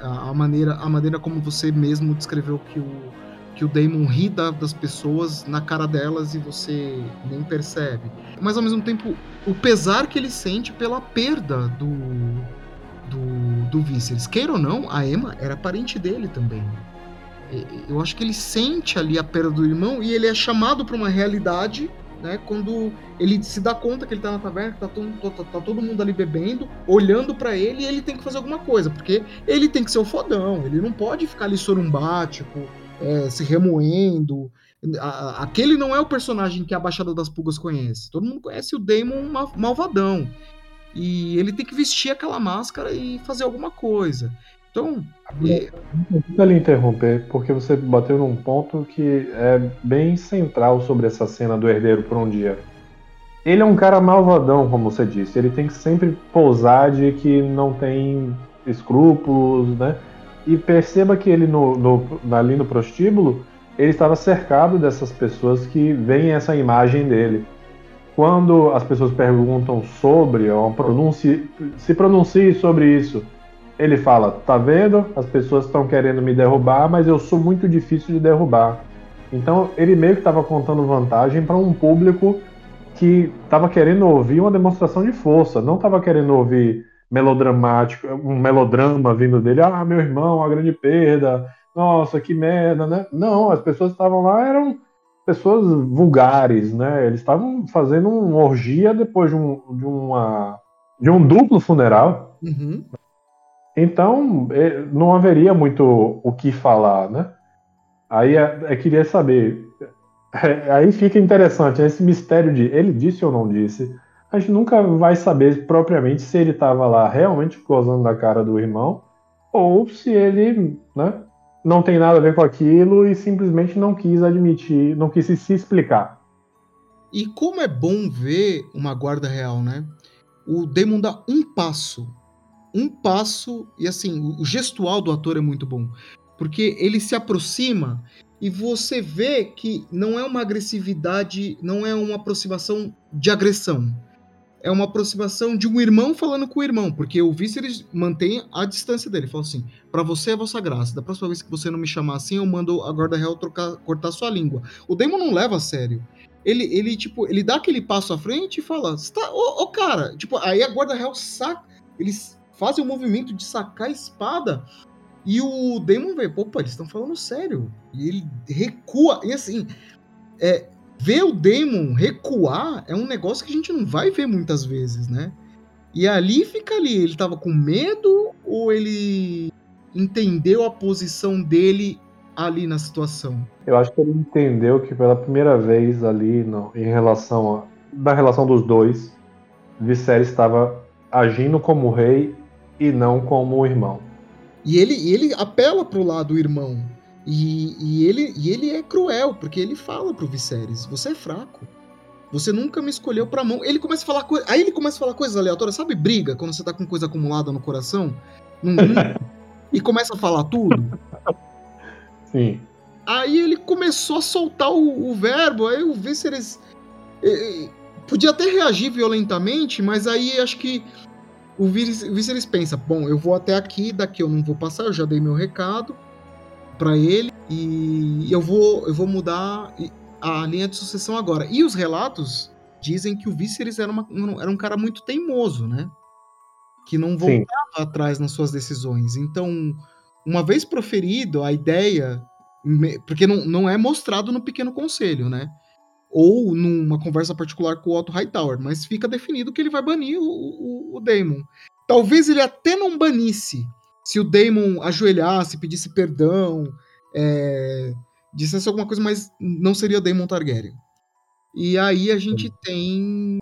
A, a maneira, a maneira como você mesmo descreveu que o que o Damon ri da, das pessoas na cara delas e você nem percebe. Mas ao mesmo tempo, o pesar que ele sente pela perda do do, do Viserys. Queira ou não, a Emma era parente dele também. Eu acho que ele sente ali a perda do irmão e ele é chamado para uma realidade, né? Quando ele se dá conta que ele tá na taverna, que tá todo, tá, tá todo mundo ali bebendo, olhando para ele e ele tem que fazer alguma coisa, porque ele tem que ser o fodão, ele não pode ficar ali sorumbático, é, se remoendo. Aquele não é o personagem que a Baixada das Pulgas conhece. Todo mundo conhece o Damon malvadão. E ele tem que vestir aquela máscara e fazer alguma coisa. Então. É... Não lhe interromper, porque você bateu num ponto que é bem central sobre essa cena do herdeiro por um dia. Ele é um cara malvadão, como você disse. Ele tem que sempre pousar de que não tem escrúpulos, né? E perceba que ele no, no, ali no prostíbulo, ele estava cercado dessas pessoas que veem essa imagem dele. Quando as pessoas perguntam sobre, ou se pronuncie sobre isso, ele fala: tá vendo? As pessoas estão querendo me derrubar, mas eu sou muito difícil de derrubar. Então ele meio que estava contando vantagem para um público que estava querendo ouvir uma demonstração de força, não estava querendo ouvir melodramático, um melodrama vindo dele, ah, meu irmão, a grande perda, nossa, que merda, né? Não, as pessoas estavam lá eram pessoas vulgares, né? Eles estavam fazendo uma orgia depois de, um, de, uma, de um duplo funeral. Uhum. Então, é, não haveria muito o que falar, né? Aí eu é, é, queria saber. Aí fica interessante esse mistério de ele disse ou não disse a gente nunca vai saber propriamente se ele estava lá realmente gozando da cara do irmão ou se ele né, não tem nada a ver com aquilo e simplesmente não quis admitir, não quis se explicar. E como é bom ver uma guarda real, né? O Damon dá um passo. Um passo, e assim, o gestual do ator é muito bom. Porque ele se aproxima e você vê que não é uma agressividade, não é uma aproximação de agressão é uma aproximação de um irmão falando com o irmão, porque o vice ele mantém a distância dele. Fala assim: para você é vossa graça. Da próxima vez que você não me chamar assim, eu mando a guarda real trocar, cortar sua língua. O Damon não leva a sério. Ele, ele tipo, ele dá aquele passo à frente e fala: tá, ô, ô cara, tipo, aí a guarda real saca, eles fazem o movimento de sacar a espada. E o Damon vê, opa, eles estão falando sério. E ele recua. E assim, é, ver o Demon recuar é um negócio que a gente não vai ver muitas vezes, né? E ali fica ali, ele tava com medo ou ele entendeu a posição dele ali na situação? Eu acho que ele entendeu que pela primeira vez ali, no, em relação a, na relação dos dois, Viserys estava agindo como rei e não como irmão. E ele, ele apela pro lado irmão. E, e, ele, e ele é cruel, porque ele fala pro Viserys: você é fraco. Você nunca me escolheu pra mão. Ele começa a falar co... Aí ele começa a falar coisas aleatórias, sabe? Briga, quando você tá com coisa acumulada no coração. Num... [LAUGHS] e começa a falar tudo. Sim. Aí ele começou a soltar o, o verbo, aí o Viserys. Eh, podia até reagir violentamente, mas aí acho que o Viserys pensa: bom, eu vou até aqui, daqui eu não vou passar, eu já dei meu recado para ele e eu vou, eu vou mudar a linha de sucessão agora. E os relatos dizem que o Viserys era, uma, era um cara muito teimoso, né? Que não voltava Sim. atrás nas suas decisões. Então, uma vez proferido a ideia, porque não, não é mostrado no Pequeno Conselho, né? Ou numa conversa particular com o Otto Hightower, mas fica definido que ele vai banir o, o, o Daemon. Talvez ele até não banisse se o Daemon ajoelhasse, pedisse perdão, é, dissesse alguma coisa, mas não seria Daemon Targaryen. E aí a gente tem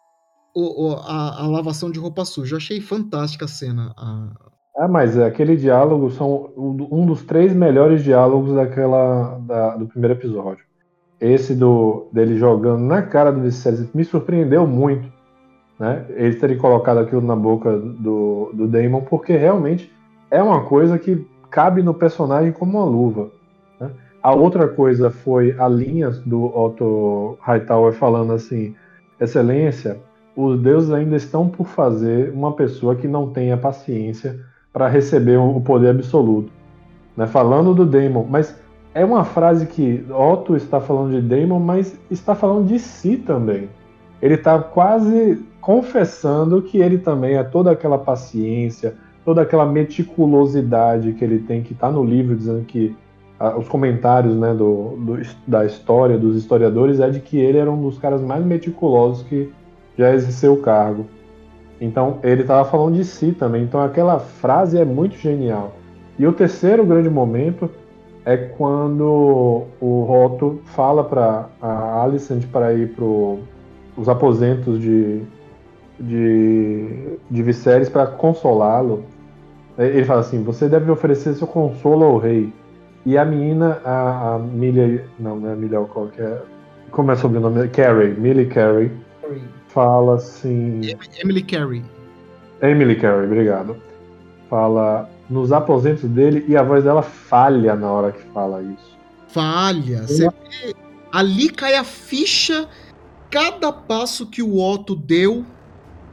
o, o, a, a, lavação de roupa suja. Eu achei fantástica a cena. A... Ah, mas aquele diálogo são um dos três melhores diálogos daquela da, do primeiro episódio. Esse do dele jogando na cara do Viserys me surpreendeu muito, né? Ele ter colocado aquilo na boca do, do Daemon, porque realmente é uma coisa que cabe no personagem como uma luva. Né? A outra coisa foi a linha do Otto Hightower falando assim: Excelência, os deuses ainda estão por fazer uma pessoa que não tenha paciência para receber o poder absoluto. Né? Falando do Daemon, mas é uma frase que Otto está falando de Daemon, mas está falando de si também. Ele está quase confessando que ele também é toda aquela paciência, toda aquela meticulosidade que ele tem, que está no livro, dizendo que ah, os comentários né, do, do, da história, dos historiadores, é de que ele era um dos caras mais meticulosos que já exerceu o cargo. Então, ele estava falando de si também. Então, aquela frase é muito genial. E o terceiro grande momento é quando o Roto fala para a Alicent para ir para os aposentos de, de, de Viserys para consolá-lo Ele fala assim: você deve oferecer seu consolo ao rei. E a menina, a, a Millie. Não, não é Millie Alcock, é. Como é o sobrenome? Carrie, Millie Carrie. Fala assim. Emily Carey. Emily Carey, obrigado. Fala nos aposentos dele e a voz dela falha na hora que fala isso. Falha. Você vê, ali cai a ficha. Cada passo que o Otto deu,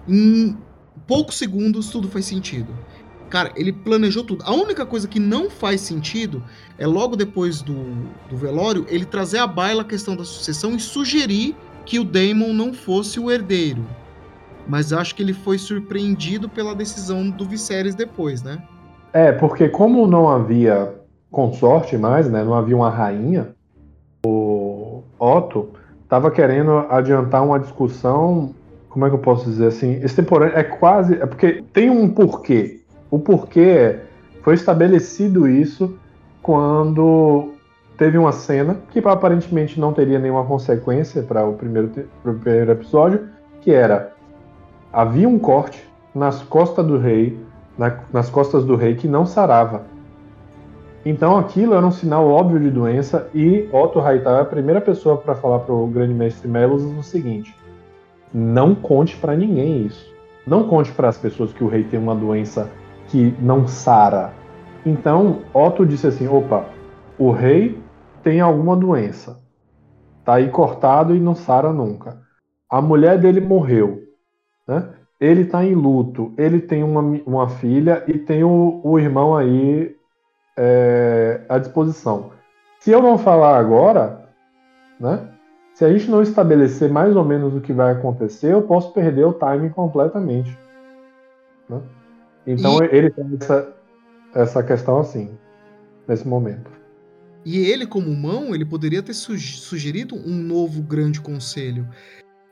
em poucos segundos, tudo faz sentido. Cara, ele planejou tudo. A única coisa que não faz sentido é logo depois do, do velório ele trazer à baila a questão da sucessão e sugerir que o Daemon não fosse o herdeiro. Mas acho que ele foi surpreendido pela decisão do Viserys depois, né? É, porque como não havia consorte mais, né? Não havia uma rainha, o Otto estava querendo adiantar uma discussão, como é que eu posso dizer assim, extemporânea, é quase, é porque tem um porquê. O porquê é, foi estabelecido isso quando teve uma cena que aparentemente não teria nenhuma consequência para o primeiro, primeiro episódio, que era havia um corte nas costas do rei, na, nas costas do rei que não sarava. Então aquilo era um sinal óbvio de doença e Otto Hightower é a primeira pessoa para falar para o grande mestre Melos o seguinte: não conte para ninguém isso. Não conte para as pessoas que o rei tem uma doença que não sara. Então Otto disse assim: opa, o rei tem alguma doença. Tá aí cortado e não sara nunca. A mulher dele morreu. Né? Ele está em luto. Ele tem uma, uma filha e tem o, o irmão aí é, à disposição. Se eu não falar agora, né? Se a gente não estabelecer mais ou menos o que vai acontecer, eu posso perder o timing completamente. Né? Então e... ele tem essa, essa questão assim, nesse momento. E ele, como mão, ele poderia ter sugerido um novo grande conselho.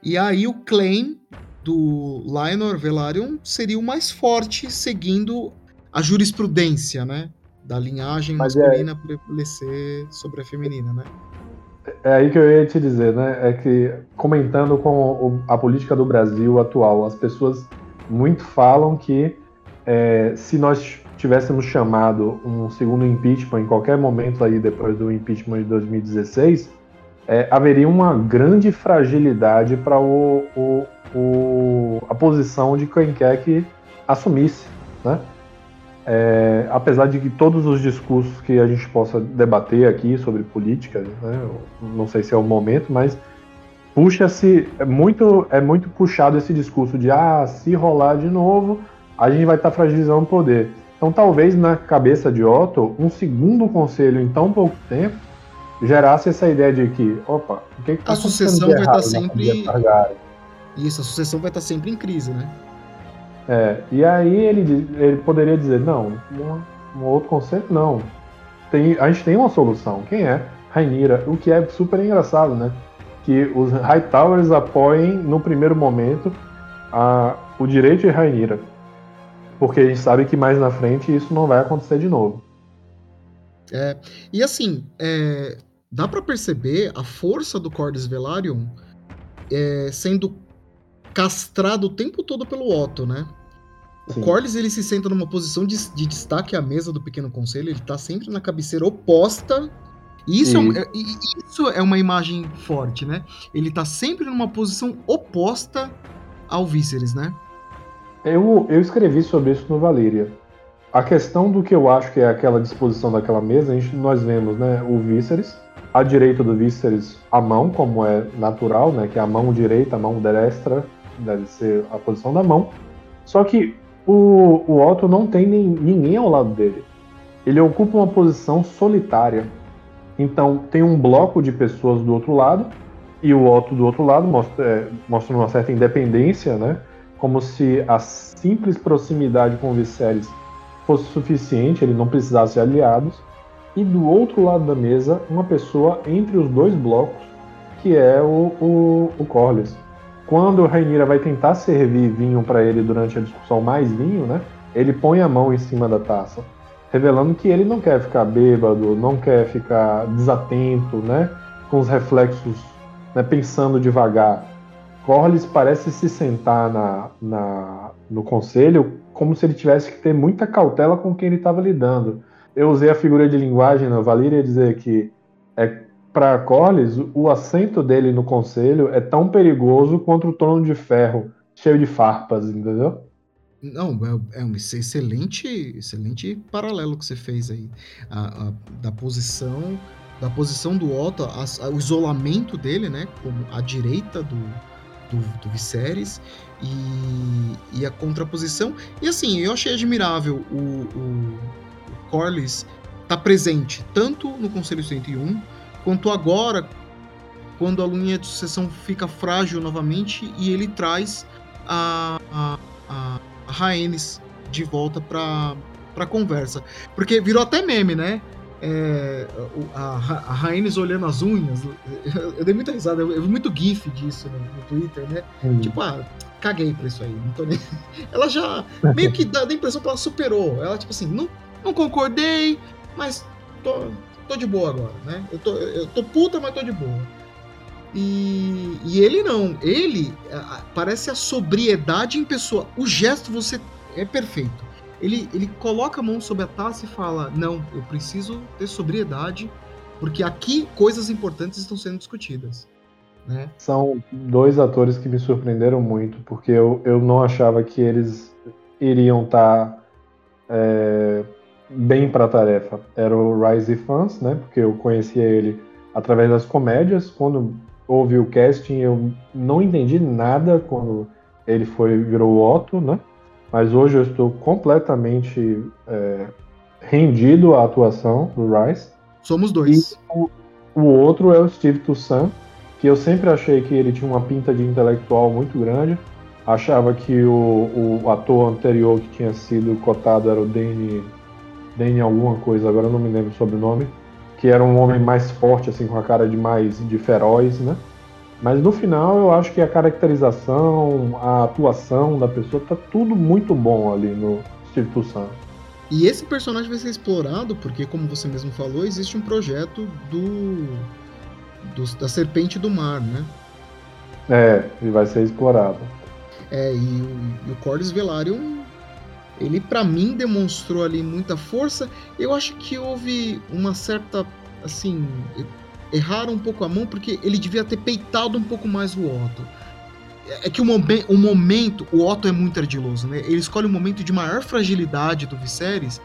E aí o claim do Lionel Velaryon seria o mais forte, seguindo a jurisprudência, né? Da linhagem Mas é masculina é... prevalecer sobre a feminina, né? É aí que eu ia te dizer, né? É que comentando com a política do Brasil atual, as pessoas muito falam que é, se nós tivéssemos chamado um segundo impeachment em qualquer momento aí depois do impeachment de 2016, é, haveria uma grande fragilidade para o, o, o, a posição de quem quer que assumisse, né? É, apesar de que todos os discursos que a gente possa debater aqui sobre política, né, não sei se é o momento, mas puxa-se é muito é muito puxado esse discurso de ah se rolar de novo a gente vai estar tá fragilizando o poder. Então, talvez na cabeça de Otto, um segundo conselho em tão pouco tempo gerasse essa ideia de que, opa, o que, que tá a sucessão vai estar tá sempre isso, a sucessão vai estar tá sempre em crise, né? É, e aí ele, ele poderia dizer, não, um, um outro conceito não. Tem, a gente tem uma solução. Quem é? Rainira, o que é super engraçado, né? Que os Hightowers apoiem no primeiro momento a, o direito de Rainira porque a gente sabe que mais na frente isso não vai acontecer de novo. É, e assim, é, dá para perceber a força do Cordes Velaryon é, sendo castrado o tempo todo pelo Otto, né? O Sim. Corlys ele se senta numa posição de, de, destaque à mesa do pequeno conselho, ele tá sempre na cabeceira oposta. E isso, é, é, isso é uma imagem forte, né? Ele tá sempre numa posição oposta ao Viserys, né? Eu, eu escrevi sobre isso no Valyria. A questão do que eu acho que é aquela disposição daquela mesa, a gente, nós vemos né, o Víceres, à direita do Víceres a mão, como é natural, né, que é a mão direita, a mão destra, deve ser a posição da mão. Só que o, o Otto não tem nem, ninguém ao lado dele. Ele ocupa uma posição solitária. Então tem um bloco de pessoas do outro lado e o Otto do outro lado mostra, é, mostra uma certa independência, né? como se a simples proximidade com o Viserys fosse suficiente, ele não precisasse de aliados, e do outro lado da mesa, uma pessoa entre os dois blocos, que é o, o, o Corlys. Quando Rainira vai tentar servir vinho para ele durante a discussão mais vinho, né, ele põe a mão em cima da taça, revelando que ele não quer ficar bêbado, não quer ficar desatento, né, com os reflexos, né, pensando devagar. Corlys parece se sentar na, na, no conselho como se ele tivesse que ter muita cautela com quem ele estava lidando. Eu usei a figura de linguagem na Valíria dizer que é para Corlys o assento dele no conselho é tão perigoso quanto o trono de ferro cheio de farpas, entendeu? Não, é, é um excelente, excelente paralelo que você fez aí. A, a, da posição da posição do Otto, a, o isolamento dele, né, como a direita do, do, do Viserys e, e, a contraposição. E assim, eu achei admirável o, o Corlys tá presente tanto no Conselho 101 quanto agora quando a linha de sucessão fica frágil novamente e ele traz a, a, a, a Rhaenys de volta para para conversa. Porque virou até meme, né? É, a, a Rhaenys olhando as unhas. Eu, eu dei muita risada, eu, eu vi muito gif disso no, no Twitter, né? Hum. Tipo, ah, caguei pra isso aí. Não tô nem... [LAUGHS] Ela já meio que dá a impressão que ela superou. Ela, tipo assim, não, não concordei, mas tô, tô de boa agora, né? Eu tô, eu tô puta, mas tô de boa. E, e ele não. Ele parece a sobriedade em pessoa. O gesto você é perfeito. Ele, ele coloca a mão sobre a taça e fala: Não, eu preciso ter sobriedade, porque aqui coisas importantes estão sendo discutidas. Né? São dois atores que me surpreenderam muito, porque eu, eu não achava que eles iriam estar tá, é, bem para a tarefa. Era o Rise Fans, né? Porque eu conhecia ele através das comédias. Quando houve o casting, eu não entendi nada quando ele foi virou o Otto, né? Mas hoje eu estou completamente é, rendido à atuação do Rice. Somos dois. E o, o outro é o Steve Toussaint, que eu sempre achei que ele tinha uma pinta de intelectual muito grande. Achava que o, o ator anterior que tinha sido cotado era o Danny, Danny alguma coisa, agora eu não me lembro sobre o nome, que era um homem mais forte, assim, com a cara de mais de feroz, né? Mas no final eu acho que a caracterização, a atuação da pessoa tá tudo muito bom ali no Steve Toussaint. E esse personagem vai ser explorado porque, como você mesmo falou, existe um projeto do, do da Serpente do Mar, né? É, ele vai ser explorado. É, e o, e o Corlys Velaryon, ele para mim demonstrou ali muita força. Eu acho que houve uma certa, assim, erraram um pouco a mão porque ele devia ter peitado um pouco mais o Otto. É que o, momen o momento, o Otto é muito ardiloso, né? Ele escolhe o momento de maior fragilidade do Viserys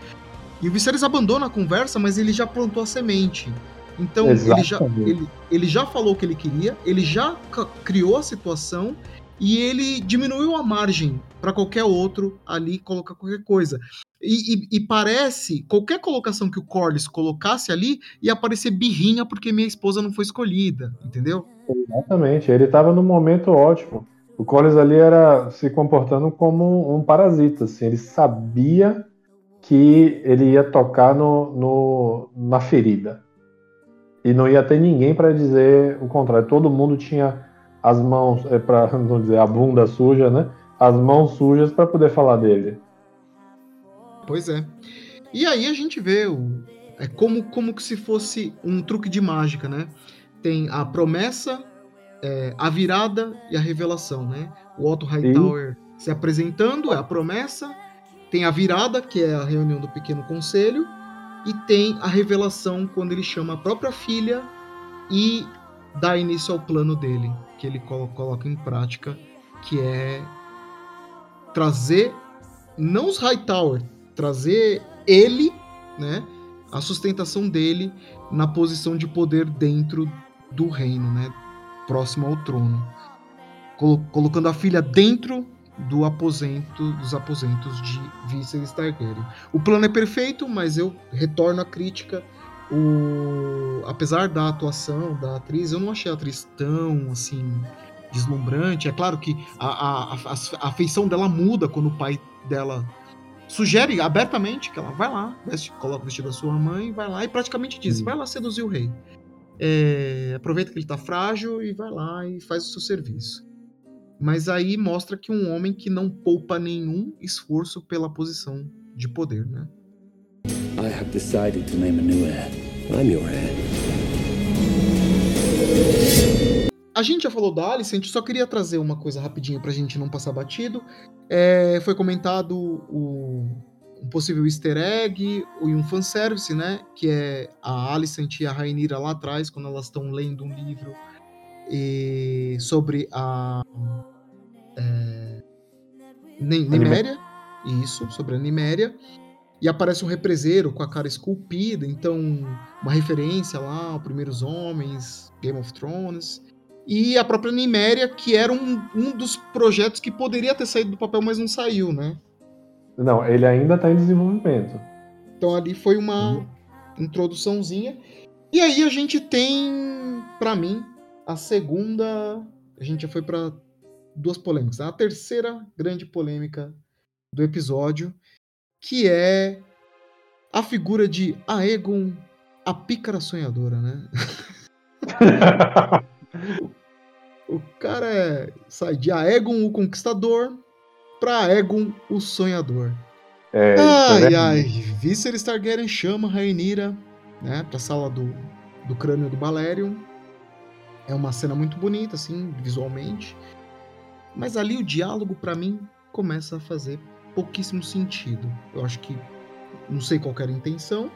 e o Viserys abandona a conversa, mas ele já plantou a semente. Então ele já, ele, ele já falou o que ele queria, ele já criou a situação e ele diminuiu a margem para qualquer outro ali colocar qualquer coisa. E, e, e, parece, qualquer colocação que o Corlys colocasse ali, ia aparecer birrinha porque minha esposa não foi escolhida, entendeu? Exatamente, ele estava no momento ótimo. O Corlys ali era se comportando como um parasita, assim, ele sabia que ele ia tocar no, no na ferida. E não ia ter ninguém para dizer o contrário. Todo mundo tinha as mãos, é, para não [LAUGHS] dizer a bunda suja, né? As mãos sujas para poder falar dele. Pois é. E aí a gente vê o, é como, como que se fosse um truque de mágica, né? Tem a promessa, é, a virada e a revelação, né? O Otto Hightower Sim. se apresentando é a promessa, tem a virada, que é a reunião do pequeno conselho, e tem a revelação quando ele chama a própria filha e dá início ao plano dele, que ele coloca em prática, que é trazer não os Hightower, trazer ele, né, a sustentação dele na posição de poder dentro do reino, né, próximo ao trono, Col colocando a filha dentro do aposento dos aposentos de Viserys Targaryen. O plano é perfeito, mas eu retorno à crítica. O... apesar da atuação da atriz, eu não achei a atriz tão assim deslumbrante. É claro que a, a, a, afeição dela muda quando o pai dela sugere abertamente que ela vai lá, veste, coloca o vestido da sua mãe, vai lá e praticamente diz: vai lá seduzir o rei. É, aproveita que ele tá frágil e vai lá e faz o seu serviço. Mas aí mostra que um homem que não poupa nenhum esforço pela posição de poder, né? I have decided to name a new heir. I'm your heir. a gente já falou da Alice, a gente só queria trazer uma coisa rapidinho pra gente não passar batido. É, foi comentado o, um possível easter egg e um fanservice, né? Que é a Alicent e a Rainira lá atrás, quando elas estão lendo um livro e, sobre a é, Niméria. Isso, sobre a Niméria. E aparece um represeiro com a cara esculpida, então uma referência lá aos Primeiros Homens, Game of Thrones. E a própria Niméria, que era um, um dos projetos que poderia ter saído do papel, mas não saiu, né? Não, ele ainda está em desenvolvimento. Então ali foi uma uhum. introduçãozinha. E aí a gente tem, para mim, a segunda. A gente já foi para duas polêmicas. A terceira grande polêmica do episódio, que é a figura de Aegon, a pícara sonhadora, né? o, [LAUGHS] o, cara é, sai de Aegon, o conquistador, pra Egon, o sonhador. É, ai, é ai, Visser Targaryen chama Rhaenyra, né, pra sala do, do crânio do Balerion. É uma cena muito bonita, assim, visualmente. Mas ali o diálogo, para mim, começa a fazer pouquíssimo sentido. Eu acho que não sei qual era a intenção,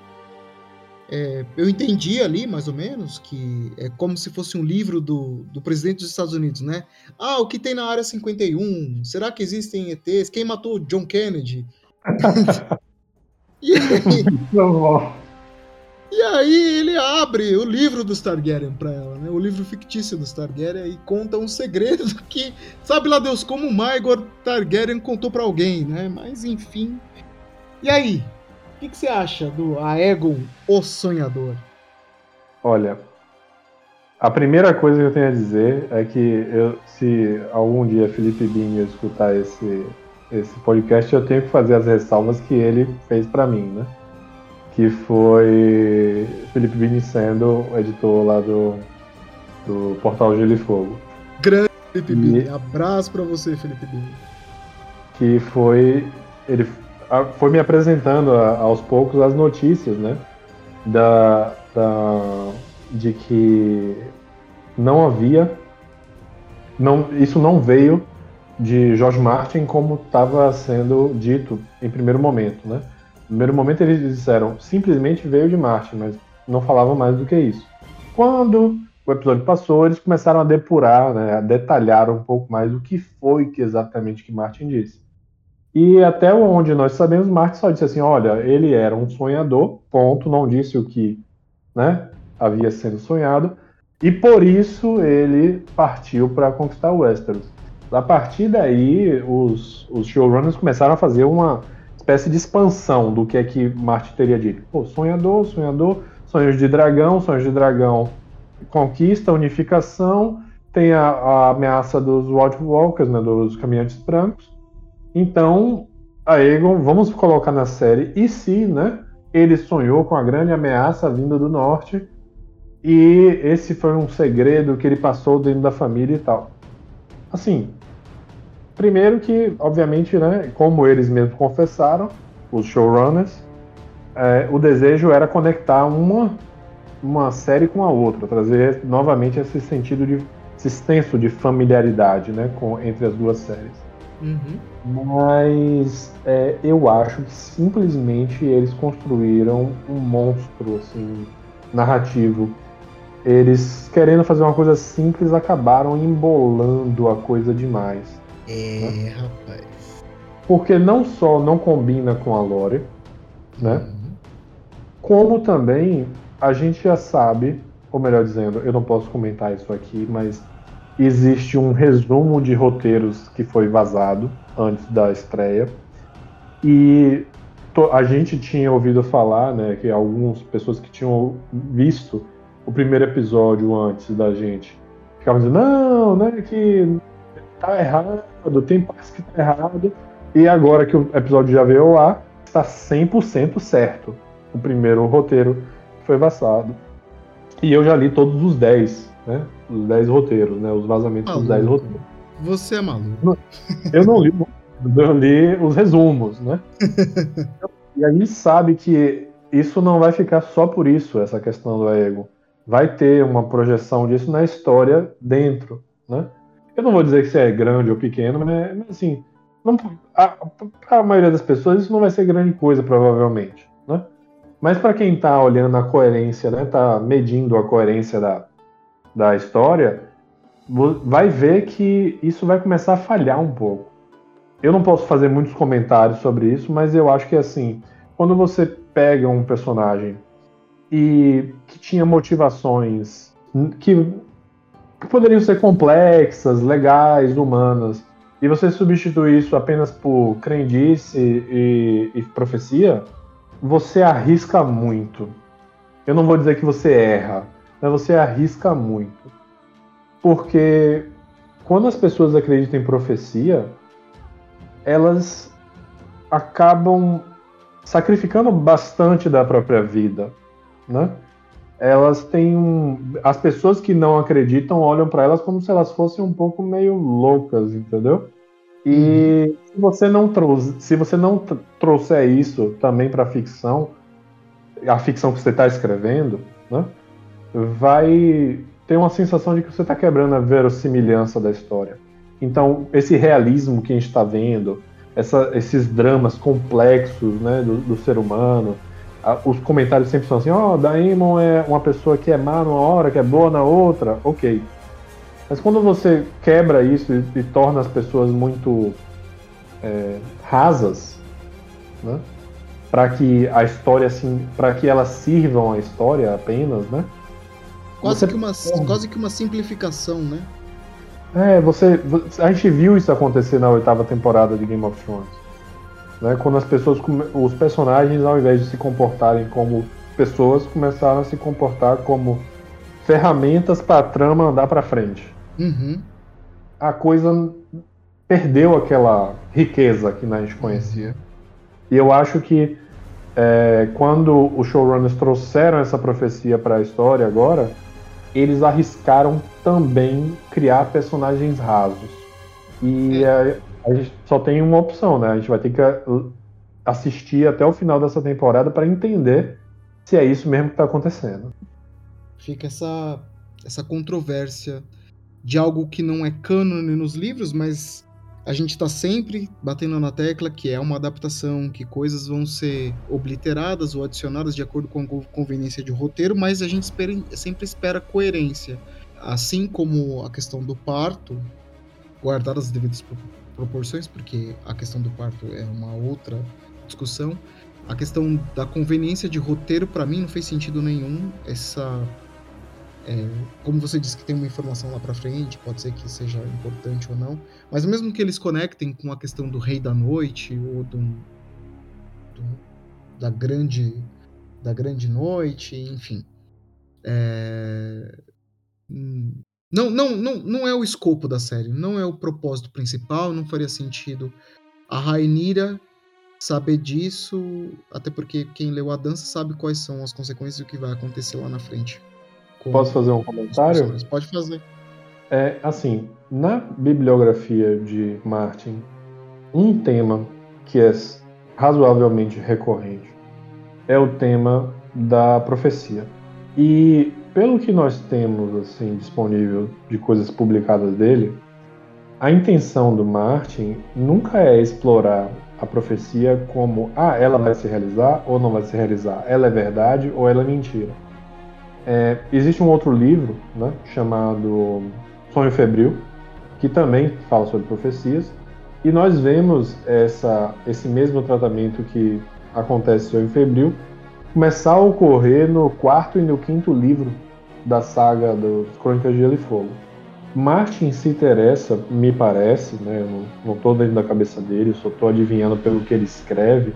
é, eu entendi ali, mais ou menos, que é como se fosse um livro do, do presidente dos Estados Unidos, né? Ah, o que tem na área 51? Será que existem ETs? Quem matou John Kennedy? [LAUGHS] e, aí, e aí ele abre o livro dos Targaryen para ela, né? O livro fictício dos Targaryen e conta um segredo [LAUGHS] que sabe lá Deus como o Maegor Targaryen contou para alguém, né? Mas enfim. E aí, que, que você acha do Aegon, o Sonhador? Olha, a primeira coisa que eu tenho a dizer é que eu, se algum dia Felipe Binho escutar esse, esse podcast, eu tenho que fazer as ressalvas que ele fez para mim, né? Que foi Felipe Binho sendo o editor lá do, do Portal Gelo e Fogo. Grande Felipe Binho. Abraço para você, Felipe Binho. Que foi. Ele foi me apresentando aos poucos as notícias, né? Da, da, de que não havia, não, isso não veio de George Martin como estava sendo dito em primeiro momento, né? Primeiro momento eles disseram simplesmente veio de Martin, mas não falavam mais do que isso. Quando o episódio passou, eles começaram a depurar, né, a detalhar um pouco mais o que foi que exatamente que Martin disse. E até onde nós sabemos, Marx só disse assim: olha, ele era um sonhador, ponto, não disse o que né, havia sendo sonhado, e por isso ele partiu para conquistar Westeros. A partir daí, os, os showrunners começaram a fazer uma espécie de expansão do que é que Marte teria dito. Pô, sonhador, sonhador, sonhos de dragão, sonhos de dragão, conquista, unificação, tem a, a ameaça dos White Walkers, né, dos caminhantes brancos, então, a Egon, vamos colocar na série, e se, né? Ele sonhou com a grande ameaça vinda do norte, e esse foi um segredo que ele passou dentro da família e tal. Assim, primeiro que, obviamente, né, como eles mesmos confessaram, os showrunners, é, o desejo era conectar uma, uma série com a outra, trazer novamente esse sentido de esse senso de familiaridade né, com, entre as duas séries. Uhum. Mas é, eu acho que simplesmente eles construíram um monstro assim, narrativo. Eles, querendo fazer uma coisa simples, acabaram embolando a coisa demais. É, rapaz. Porque não só não combina com a lore, né? Uhum. Como também a gente já sabe, ou melhor dizendo, eu não posso comentar isso aqui, mas existe um resumo de roteiros que foi vazado antes da estreia. E a gente tinha ouvido falar, né, que algumas pessoas que tinham visto o primeiro episódio antes da gente ficavam dizendo, não, né, que tá errado, tem partes que tá errado. E agora que o episódio já veio lá, está 100% certo. O primeiro roteiro foi vazado. E eu já li todos os 10 né? Os 10 roteiros, né? Os vazamentos maluco. dos 10 roteiros. Você é maluco. Eu não li, eu li os resumos, né? [LAUGHS] e a gente sabe que isso não vai ficar só por isso, essa questão do ego. vai ter uma projeção disso na história dentro, né? Eu não vou dizer que isso é grande ou pequeno, mas, mas assim, para a maioria das pessoas isso não vai ser grande coisa, provavelmente, né? Mas para quem está olhando a coerência, né, tá medindo a coerência da, da história, vai ver que isso vai começar a falhar um pouco. Eu não posso fazer muitos comentários sobre isso, mas eu acho que assim, quando você pega um personagem e que tinha motivações que, que poderiam ser complexas, legais, humanas, e você substitui isso apenas por crendice e, e profecia, você arrisca muito. Eu não vou dizer que você erra, mas você arrisca muito. Porque quando as pessoas acreditam em profecia, elas acabam sacrificando bastante da própria vida, né? Elas têm um... as pessoas que não acreditam olham para elas como se elas fossem um pouco meio loucas, entendeu? E uhum. se você não trouxe, se você não trouxer isso também para a ficção, a ficção que você está escrevendo, né, vai ter uma sensação de que você está quebrando a verossimilhança da história. Então, esse realismo que a gente está vendo, essa, esses dramas complexos né, do, do ser humano, os comentários sempre são assim: ó, oh, Daemon é uma pessoa que é má numa hora, que é boa na outra, ok. Mas quando você quebra isso e, e torna as pessoas muito é, rasas, né? para que a história assim, para que elas sirvam a história apenas, né? Quase, que uma, quase que uma simplificação, né? É, você. A gente viu isso acontecer na oitava temporada de Game of Thrones. Né? Quando as pessoas. Os personagens, ao invés de se comportarem como pessoas, começaram a se comportar como ferramentas para a trama andar para frente. Uhum. A coisa perdeu aquela riqueza que a gente conhecia. E eu acho que é, quando os showrunners trouxeram essa profecia para a história agora, eles arriscaram também criar personagens rasos. E é. A, gente só tem uma opção, né? A gente vai ter que assistir até o final dessa temporada para entender se é isso mesmo que está acontecendo. Fica essa, essa controvérsia de algo que não é cânone nos livros, mas a gente está sempre batendo na tecla que é uma adaptação, que coisas vão ser obliteradas ou adicionadas de acordo com a conveniência de roteiro, mas a gente espera, sempre espera coerência. Assim como a questão do parto, guardadas as devidas proporções, porque a questão do parto é uma outra discussão. A questão da conveniência de roteiro, para mim, não fez sentido nenhum. Essa é, como você disse que tem uma informação lá para frente, pode ser que seja importante ou não, mas mesmo que eles conectem com a questão do Rei da Noite ou do, do da grande da grande noite, enfim, é, não, não, não, não é o escopo da série, não é o propósito principal, não faria sentido a Rainira saber disso, até porque quem leu a dança sabe quais são as consequências e o que vai acontecer lá na frente. Posso fazer um comentário? Pode fazer. É assim, na bibliografia de Martin, um tema que é razoavelmente recorrente é o tema da profecia. E pelo que nós temos assim disponível de coisas publicadas dele, a intenção do Martin nunca é explorar a profecia como ah, ela vai se realizar ou não vai se realizar, ela é verdade ou ela é mentira. É, existe um outro livro né, chamado Sonho Febril, que também fala sobre profecias, e nós vemos essa, esse mesmo tratamento que acontece em Sonho Febril começar a ocorrer no quarto e no quinto livro da saga dos Crônicas de Gelo e Fogo. Martin se interessa, me parece, né, não estou dentro da cabeça dele, só estou adivinhando pelo que ele escreve,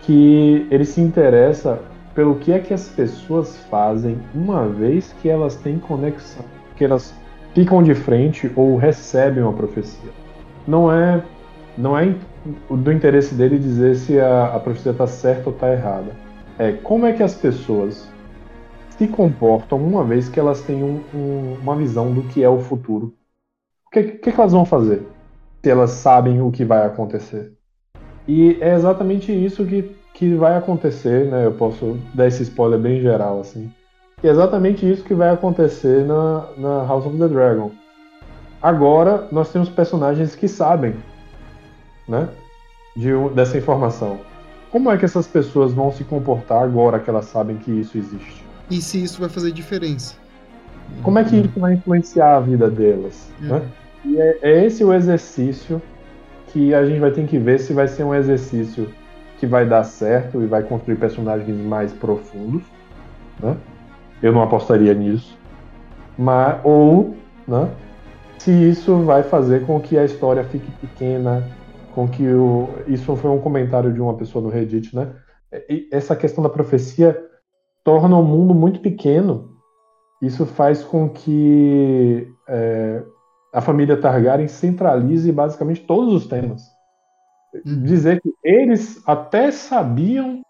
que ele se interessa pelo que é que as pessoas fazem uma vez que elas têm conexão, que elas ficam de frente ou recebem uma profecia. Não é não é do interesse dele dizer se a, a profecia está certa ou está errada. É como é que as pessoas se comportam uma vez que elas têm um, um, uma visão do que é o futuro. O que, que, que elas vão fazer se elas sabem o que vai acontecer? E é exatamente isso que que vai acontecer, né? Eu posso dar esse spoiler bem geral, assim. é exatamente isso que vai acontecer na, na House of the Dragon. Agora nós temos personagens que sabem, né, de, dessa informação. Como é que essas pessoas vão se comportar agora que elas sabem que isso existe? E se isso vai fazer diferença? Como é que isso vai influenciar a vida delas? Uhum. Né? E é, é esse o exercício que a gente vai ter que ver se vai ser um exercício que vai dar certo e vai construir personagens mais profundos, né? Eu não apostaria nisso. Mas, ou, né? Se isso vai fazer com que a história fique pequena, com que o. Isso foi um comentário de uma pessoa no Reddit, né? E essa questão da profecia torna o mundo muito pequeno. Isso faz com que é, a família Targaryen centralize basicamente todos os temas. Uhum. Dizer que eles até sabiam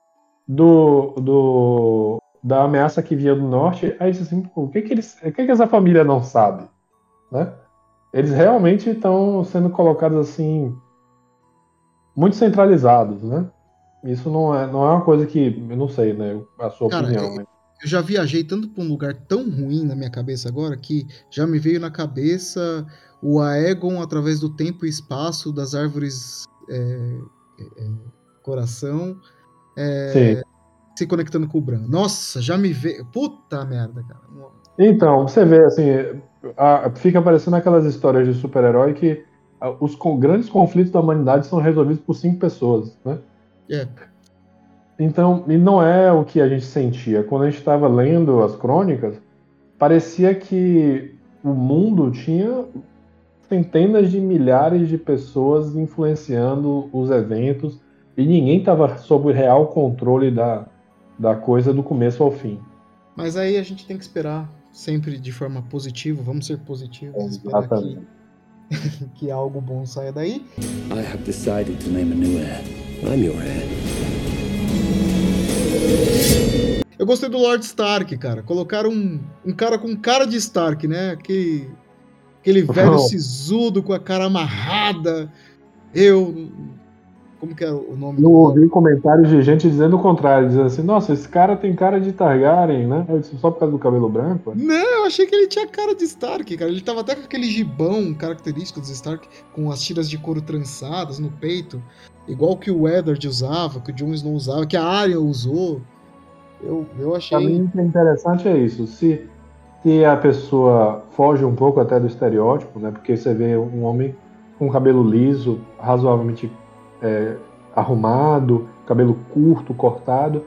do, do, da ameaça que vinha do norte, aí assim, o que que, eles, o que que essa família não sabe? Né? Eles realmente estão sendo colocados assim, muito centralizados, né? Isso não é, não é uma coisa que, eu não sei, né, a sua Cara, opinião. Eu, eu já viajei tanto para um lugar tão ruim na minha cabeça agora que já me veio na cabeça o Aegon através do tempo e espaço das árvores é, é, é coração é, se conectando com o Bran. Nossa, já me veio. Puta merda, cara. Então, você vê assim, a, fica aparecendo aquelas histórias de super-herói que os grandes conflitos da humanidade são resolvidos por cinco pessoas, né? É. Então, e não é o que a gente sentia. Quando a gente estava lendo as crônicas, parecia que o mundo tinha centenas de milhares de pessoas influenciando os eventos e ninguém estava sob o real controle da, da coisa do começo ao fim. Mas aí a gente tem que esperar sempre de forma positiva, vamos ser positivos, esperar que, [LAUGHS] que algo bom saia daí. I have decided to name a new heir. I'm your heir. Eu gostei do Lord Stark, cara. Colocaram um, um cara com cara de Stark, né? Aquele, aquele velho oh. [LAUGHS] sisudo com a cara amarrada. Eu. Como que é o nome? Eu ouvi comentários de gente dizendo o contrário, dizendo assim, nossa, esse cara tem cara de Targaryen, né? Só por causa do cabelo branco? Não, eu achei que ele tinha cara de Stark, cara. Ele tava até com aquele gibão característico dos Stark, com as tiras de couro trançadas no peito, igual que o Eddard usava, que o Jon Snow usava, que a Arya usou. Eu, eu achei. Pra mim, o interessante é isso. Se, se a pessoa foge um pouco até do estereótipo, né? Porque você vê um homem com cabelo liso, razoavelmente é, arrumado, cabelo curto, cortado.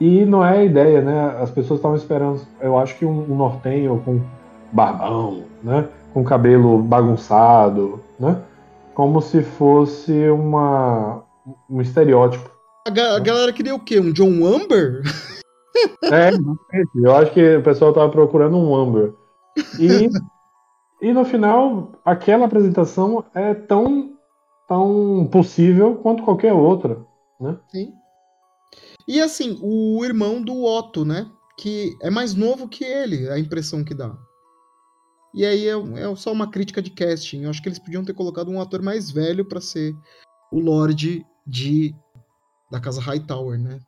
E não é a ideia, né? As pessoas estavam esperando, eu acho que um, um nortenho com barbão, né? Com cabelo bagunçado, né? Como se fosse uma, um estereótipo. A, ga a galera queria o quê? Um John Amber? [LAUGHS] É, eu acho que o pessoal tava procurando um Amber. E, [LAUGHS] e no final, aquela apresentação é tão, tão possível quanto qualquer outra, né? Sim. E assim, o irmão do Otto, né? Que é mais novo que ele, a impressão que dá. E aí é, é só uma crítica de casting. Eu acho que eles podiam ter colocado um ator mais velho para ser o Lorde de da casa Hightower, né?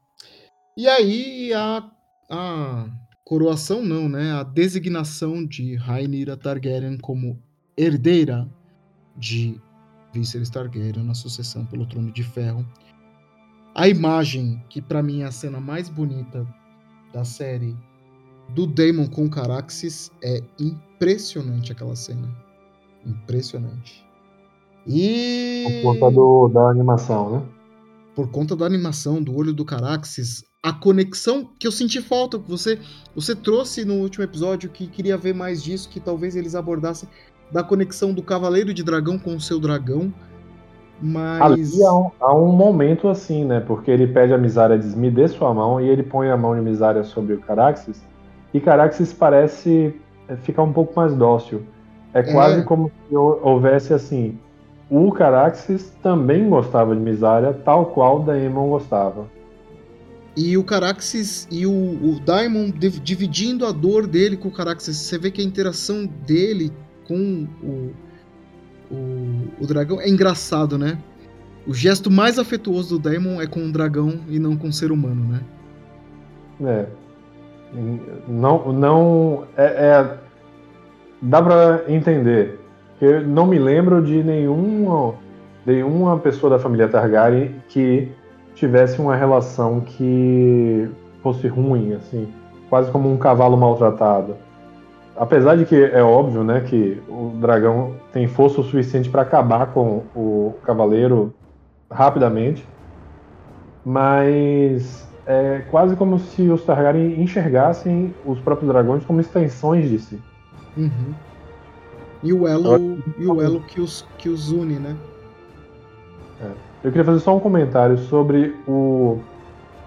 E aí a, a coroação não, né? A designação de Rhaenyra Targaryen como herdeira de Viserys Targaryen na sucessão pelo Trono de Ferro. A imagem, que para mim é a cena mais bonita da série, do Daemon com Caraxes, é impressionante aquela cena. Impressionante. E. Por conta do, da animação, né? Por conta da animação, do olho do Caraxes, a conexão que eu senti falta, você você trouxe no último episódio que queria ver mais disso, que talvez eles abordassem da conexão do Cavaleiro de Dragão com o seu dragão. Mas. Ali há um, há um momento assim, né? Porque ele pede a Misária diz: me dê sua mão, e ele põe a mão de Misária sobre o Caraxes, e Caraxes parece é, ficar um pouco mais dócil. É quase é. como se houvesse assim. O Caraxes também gostava de Misária, tal qual Daemon gostava. E o Caraxes e o, o Daimon dividindo a dor dele com o Caraxes. Você vê que a interação dele com o, o, o dragão é engraçado, né? O gesto mais afetuoso do Daimon é com o dragão e não com o ser humano, né? É. Não, não é, é dá para entender. Eu não me lembro de nenhuma, nenhuma pessoa da família Targaryen que tivesse uma relação que fosse ruim, assim, quase como um cavalo maltratado. Apesar de que é óbvio, né, que o dragão tem força o suficiente para acabar com o cavaleiro rapidamente, mas é quase como se os Targaryen enxergassem os próprios dragões como extensões de si. Uhum. E o elo, e o elo que, os, que os une, né? É. Eu queria fazer só um comentário sobre o,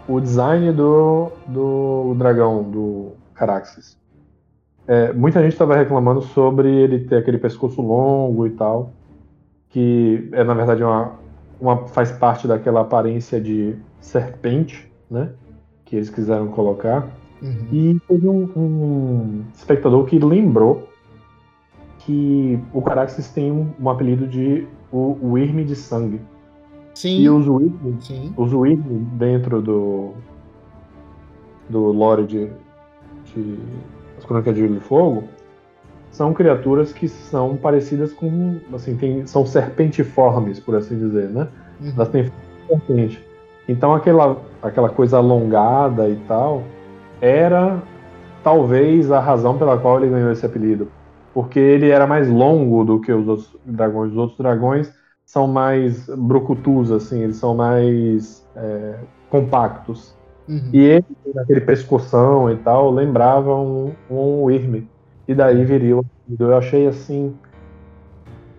o design do, do dragão, do Caraxes. É, muita gente estava reclamando sobre ele ter aquele pescoço longo e tal, que é na verdade uma, uma faz parte daquela aparência de serpente, né? Que eles quiseram colocar. Uhum. E teve um, um, espectador que lembrou que o Caraxes tem um, um apelido de o, o Irme de Sangue. Sim. E os Wyrm, os Wyrm dentro do do lore de, de As Crônicas de Gelo e Fogo são criaturas que são parecidas com, assim, tem, são serpentiformes, por assim dizer, né? Uhum. Elas têm serpente. Então aquela, aquela coisa alongada e tal era talvez a razão pela qual ele ganhou esse apelido. Porque ele era mais longo do que os outros dragões. Os outros dragões são mais brucutus, assim, eles são mais é, compactos. Uhum. E ele, naquele pescoção e tal, lembrava um, um Irme. E daí viria o Eu achei assim.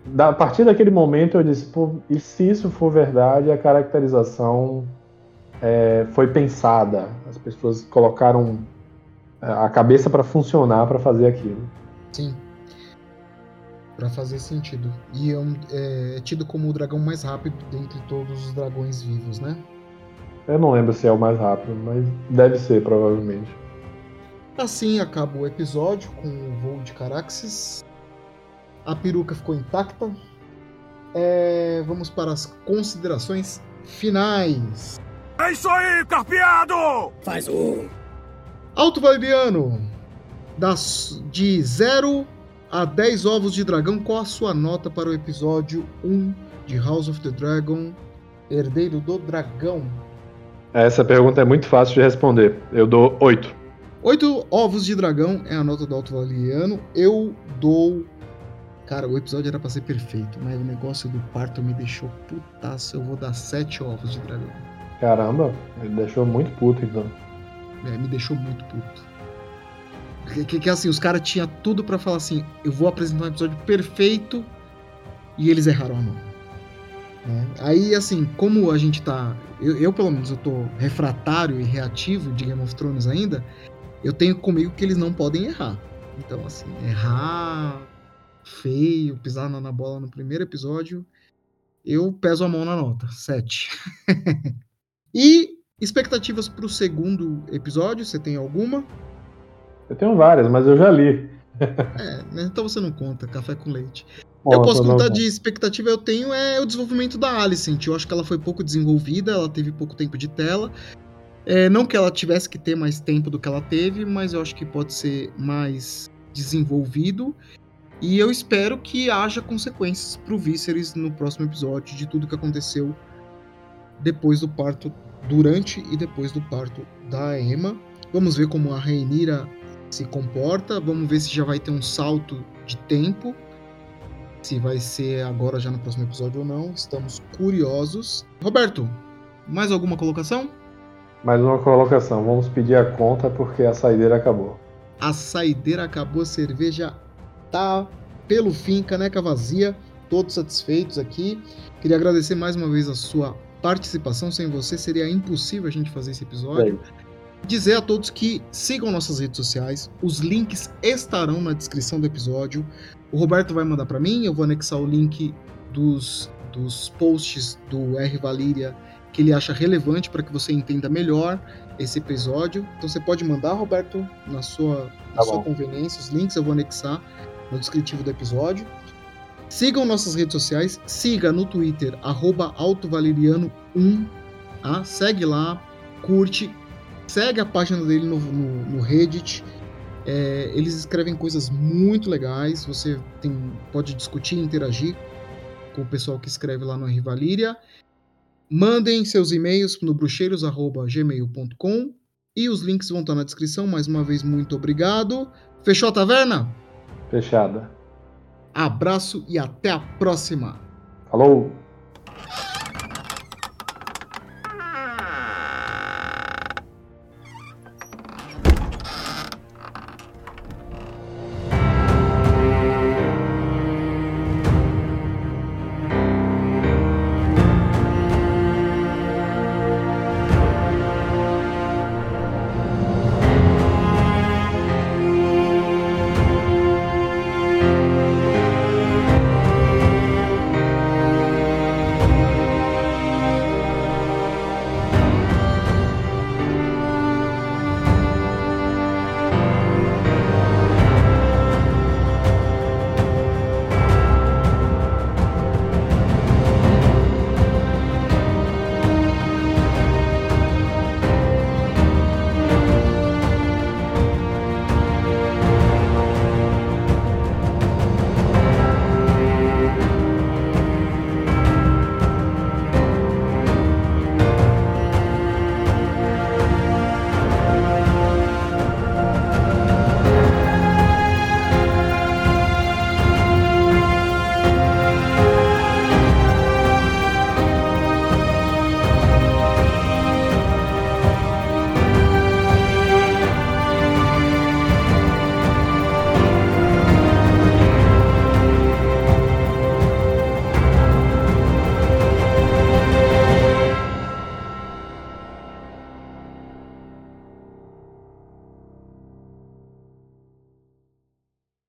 Da, a partir daquele momento eu disse, pô, e se isso for verdade, a caracterização é, foi pensada. As pessoas colocaram é, a cabeça para funcionar para fazer aquilo. Sim para fazer sentido. E é, um, é, é, tido como o dragão mais rápido dentre todos os dragões vivos, né? Eu não lembro se é o mais rápido, mas deve ser, provavelmente. Assim acaba o episódio com o voo de Caraxes. A peruca ficou intacta. É, vamos para as considerações finais. É isso aí, carpeado! Faz um. Alto Valeriano, das, de 0 a 10 ovos de dragão, qual a sua nota para o episódio 1 de House of the Dragon, Herdeiro do Dragão? Essa pergunta é muito fácil de responder. Eu dou 8. 8 ovos de dragão é a nota do Alto Valiano. Eu dou. Cara, o episódio era pra ser perfeito, mas o negócio do parto me deixou putaço. Eu vou dar 7 ovos de dragão. Caramba, ele deixou muito puto então. É, me deixou muito puto. Que, que, assim, os caras tinham tudo para falar assim: eu vou apresentar um episódio perfeito e eles erraram a mão. Né? Aí, assim, como a gente tá. Eu, eu, pelo menos, eu tô refratário e reativo de Game of Thrones ainda, eu tenho comigo que eles não podem errar. Então, assim, errar feio, pisar na, na bola no primeiro episódio, eu peso a mão na nota. 7. [LAUGHS] e expectativas pro segundo episódio, você tem alguma? Eu tenho várias, mas eu já li. é, então você não conta, café com leite. Eu posso contar de expectativa, eu tenho é o desenvolvimento da Alicent. Eu acho que ela foi pouco desenvolvida, ela teve pouco tempo de tela. É, não que ela tivesse que ter mais tempo do que ela teve, mas eu acho que pode ser mais desenvolvido. E eu espero que haja consequências pro Viserys no próximo episódio de tudo que aconteceu depois do parto, durante e depois do parto da Emma. Vamos ver como a Rhaenyra se comporta. Vamos ver se já vai ter um salto de tempo. Se vai ser agora já no próximo episódio ou não. Estamos curiosos. Roberto, mais alguma colocação? Mais uma colocação. Vamos pedir a conta porque a saideira acabou. A saideira acabou, a cerveja tá pelo fim, caneca vazia. Todos satisfeitos aqui. Queria agradecer mais uma vez a sua participação. Sem você seria impossível a gente fazer esse episódio. É dizer a todos que sigam nossas redes sociais, os links estarão na descrição do episódio. O Roberto vai mandar para mim, eu vou anexar o link dos, dos posts do R Valíria que ele acha relevante para que você entenda melhor esse episódio. Então você pode mandar, Roberto, na sua, na tá sua conveniência, os links eu vou anexar no descritivo do episódio. Sigam nossas redes sociais, siga no Twitter, arroba altovaleriano1, tá? segue lá, curte, Segue a página dele no, no, no Reddit. É, eles escrevem coisas muito legais. Você tem, pode discutir, interagir com o pessoal que escreve lá no Rivalíria. Mandem seus e-mails no bruxeiros.gmail.com e os links vão estar na descrição. Mais uma vez, muito obrigado. Fechou a taverna? Fechada. Abraço e até a próxima. Falou!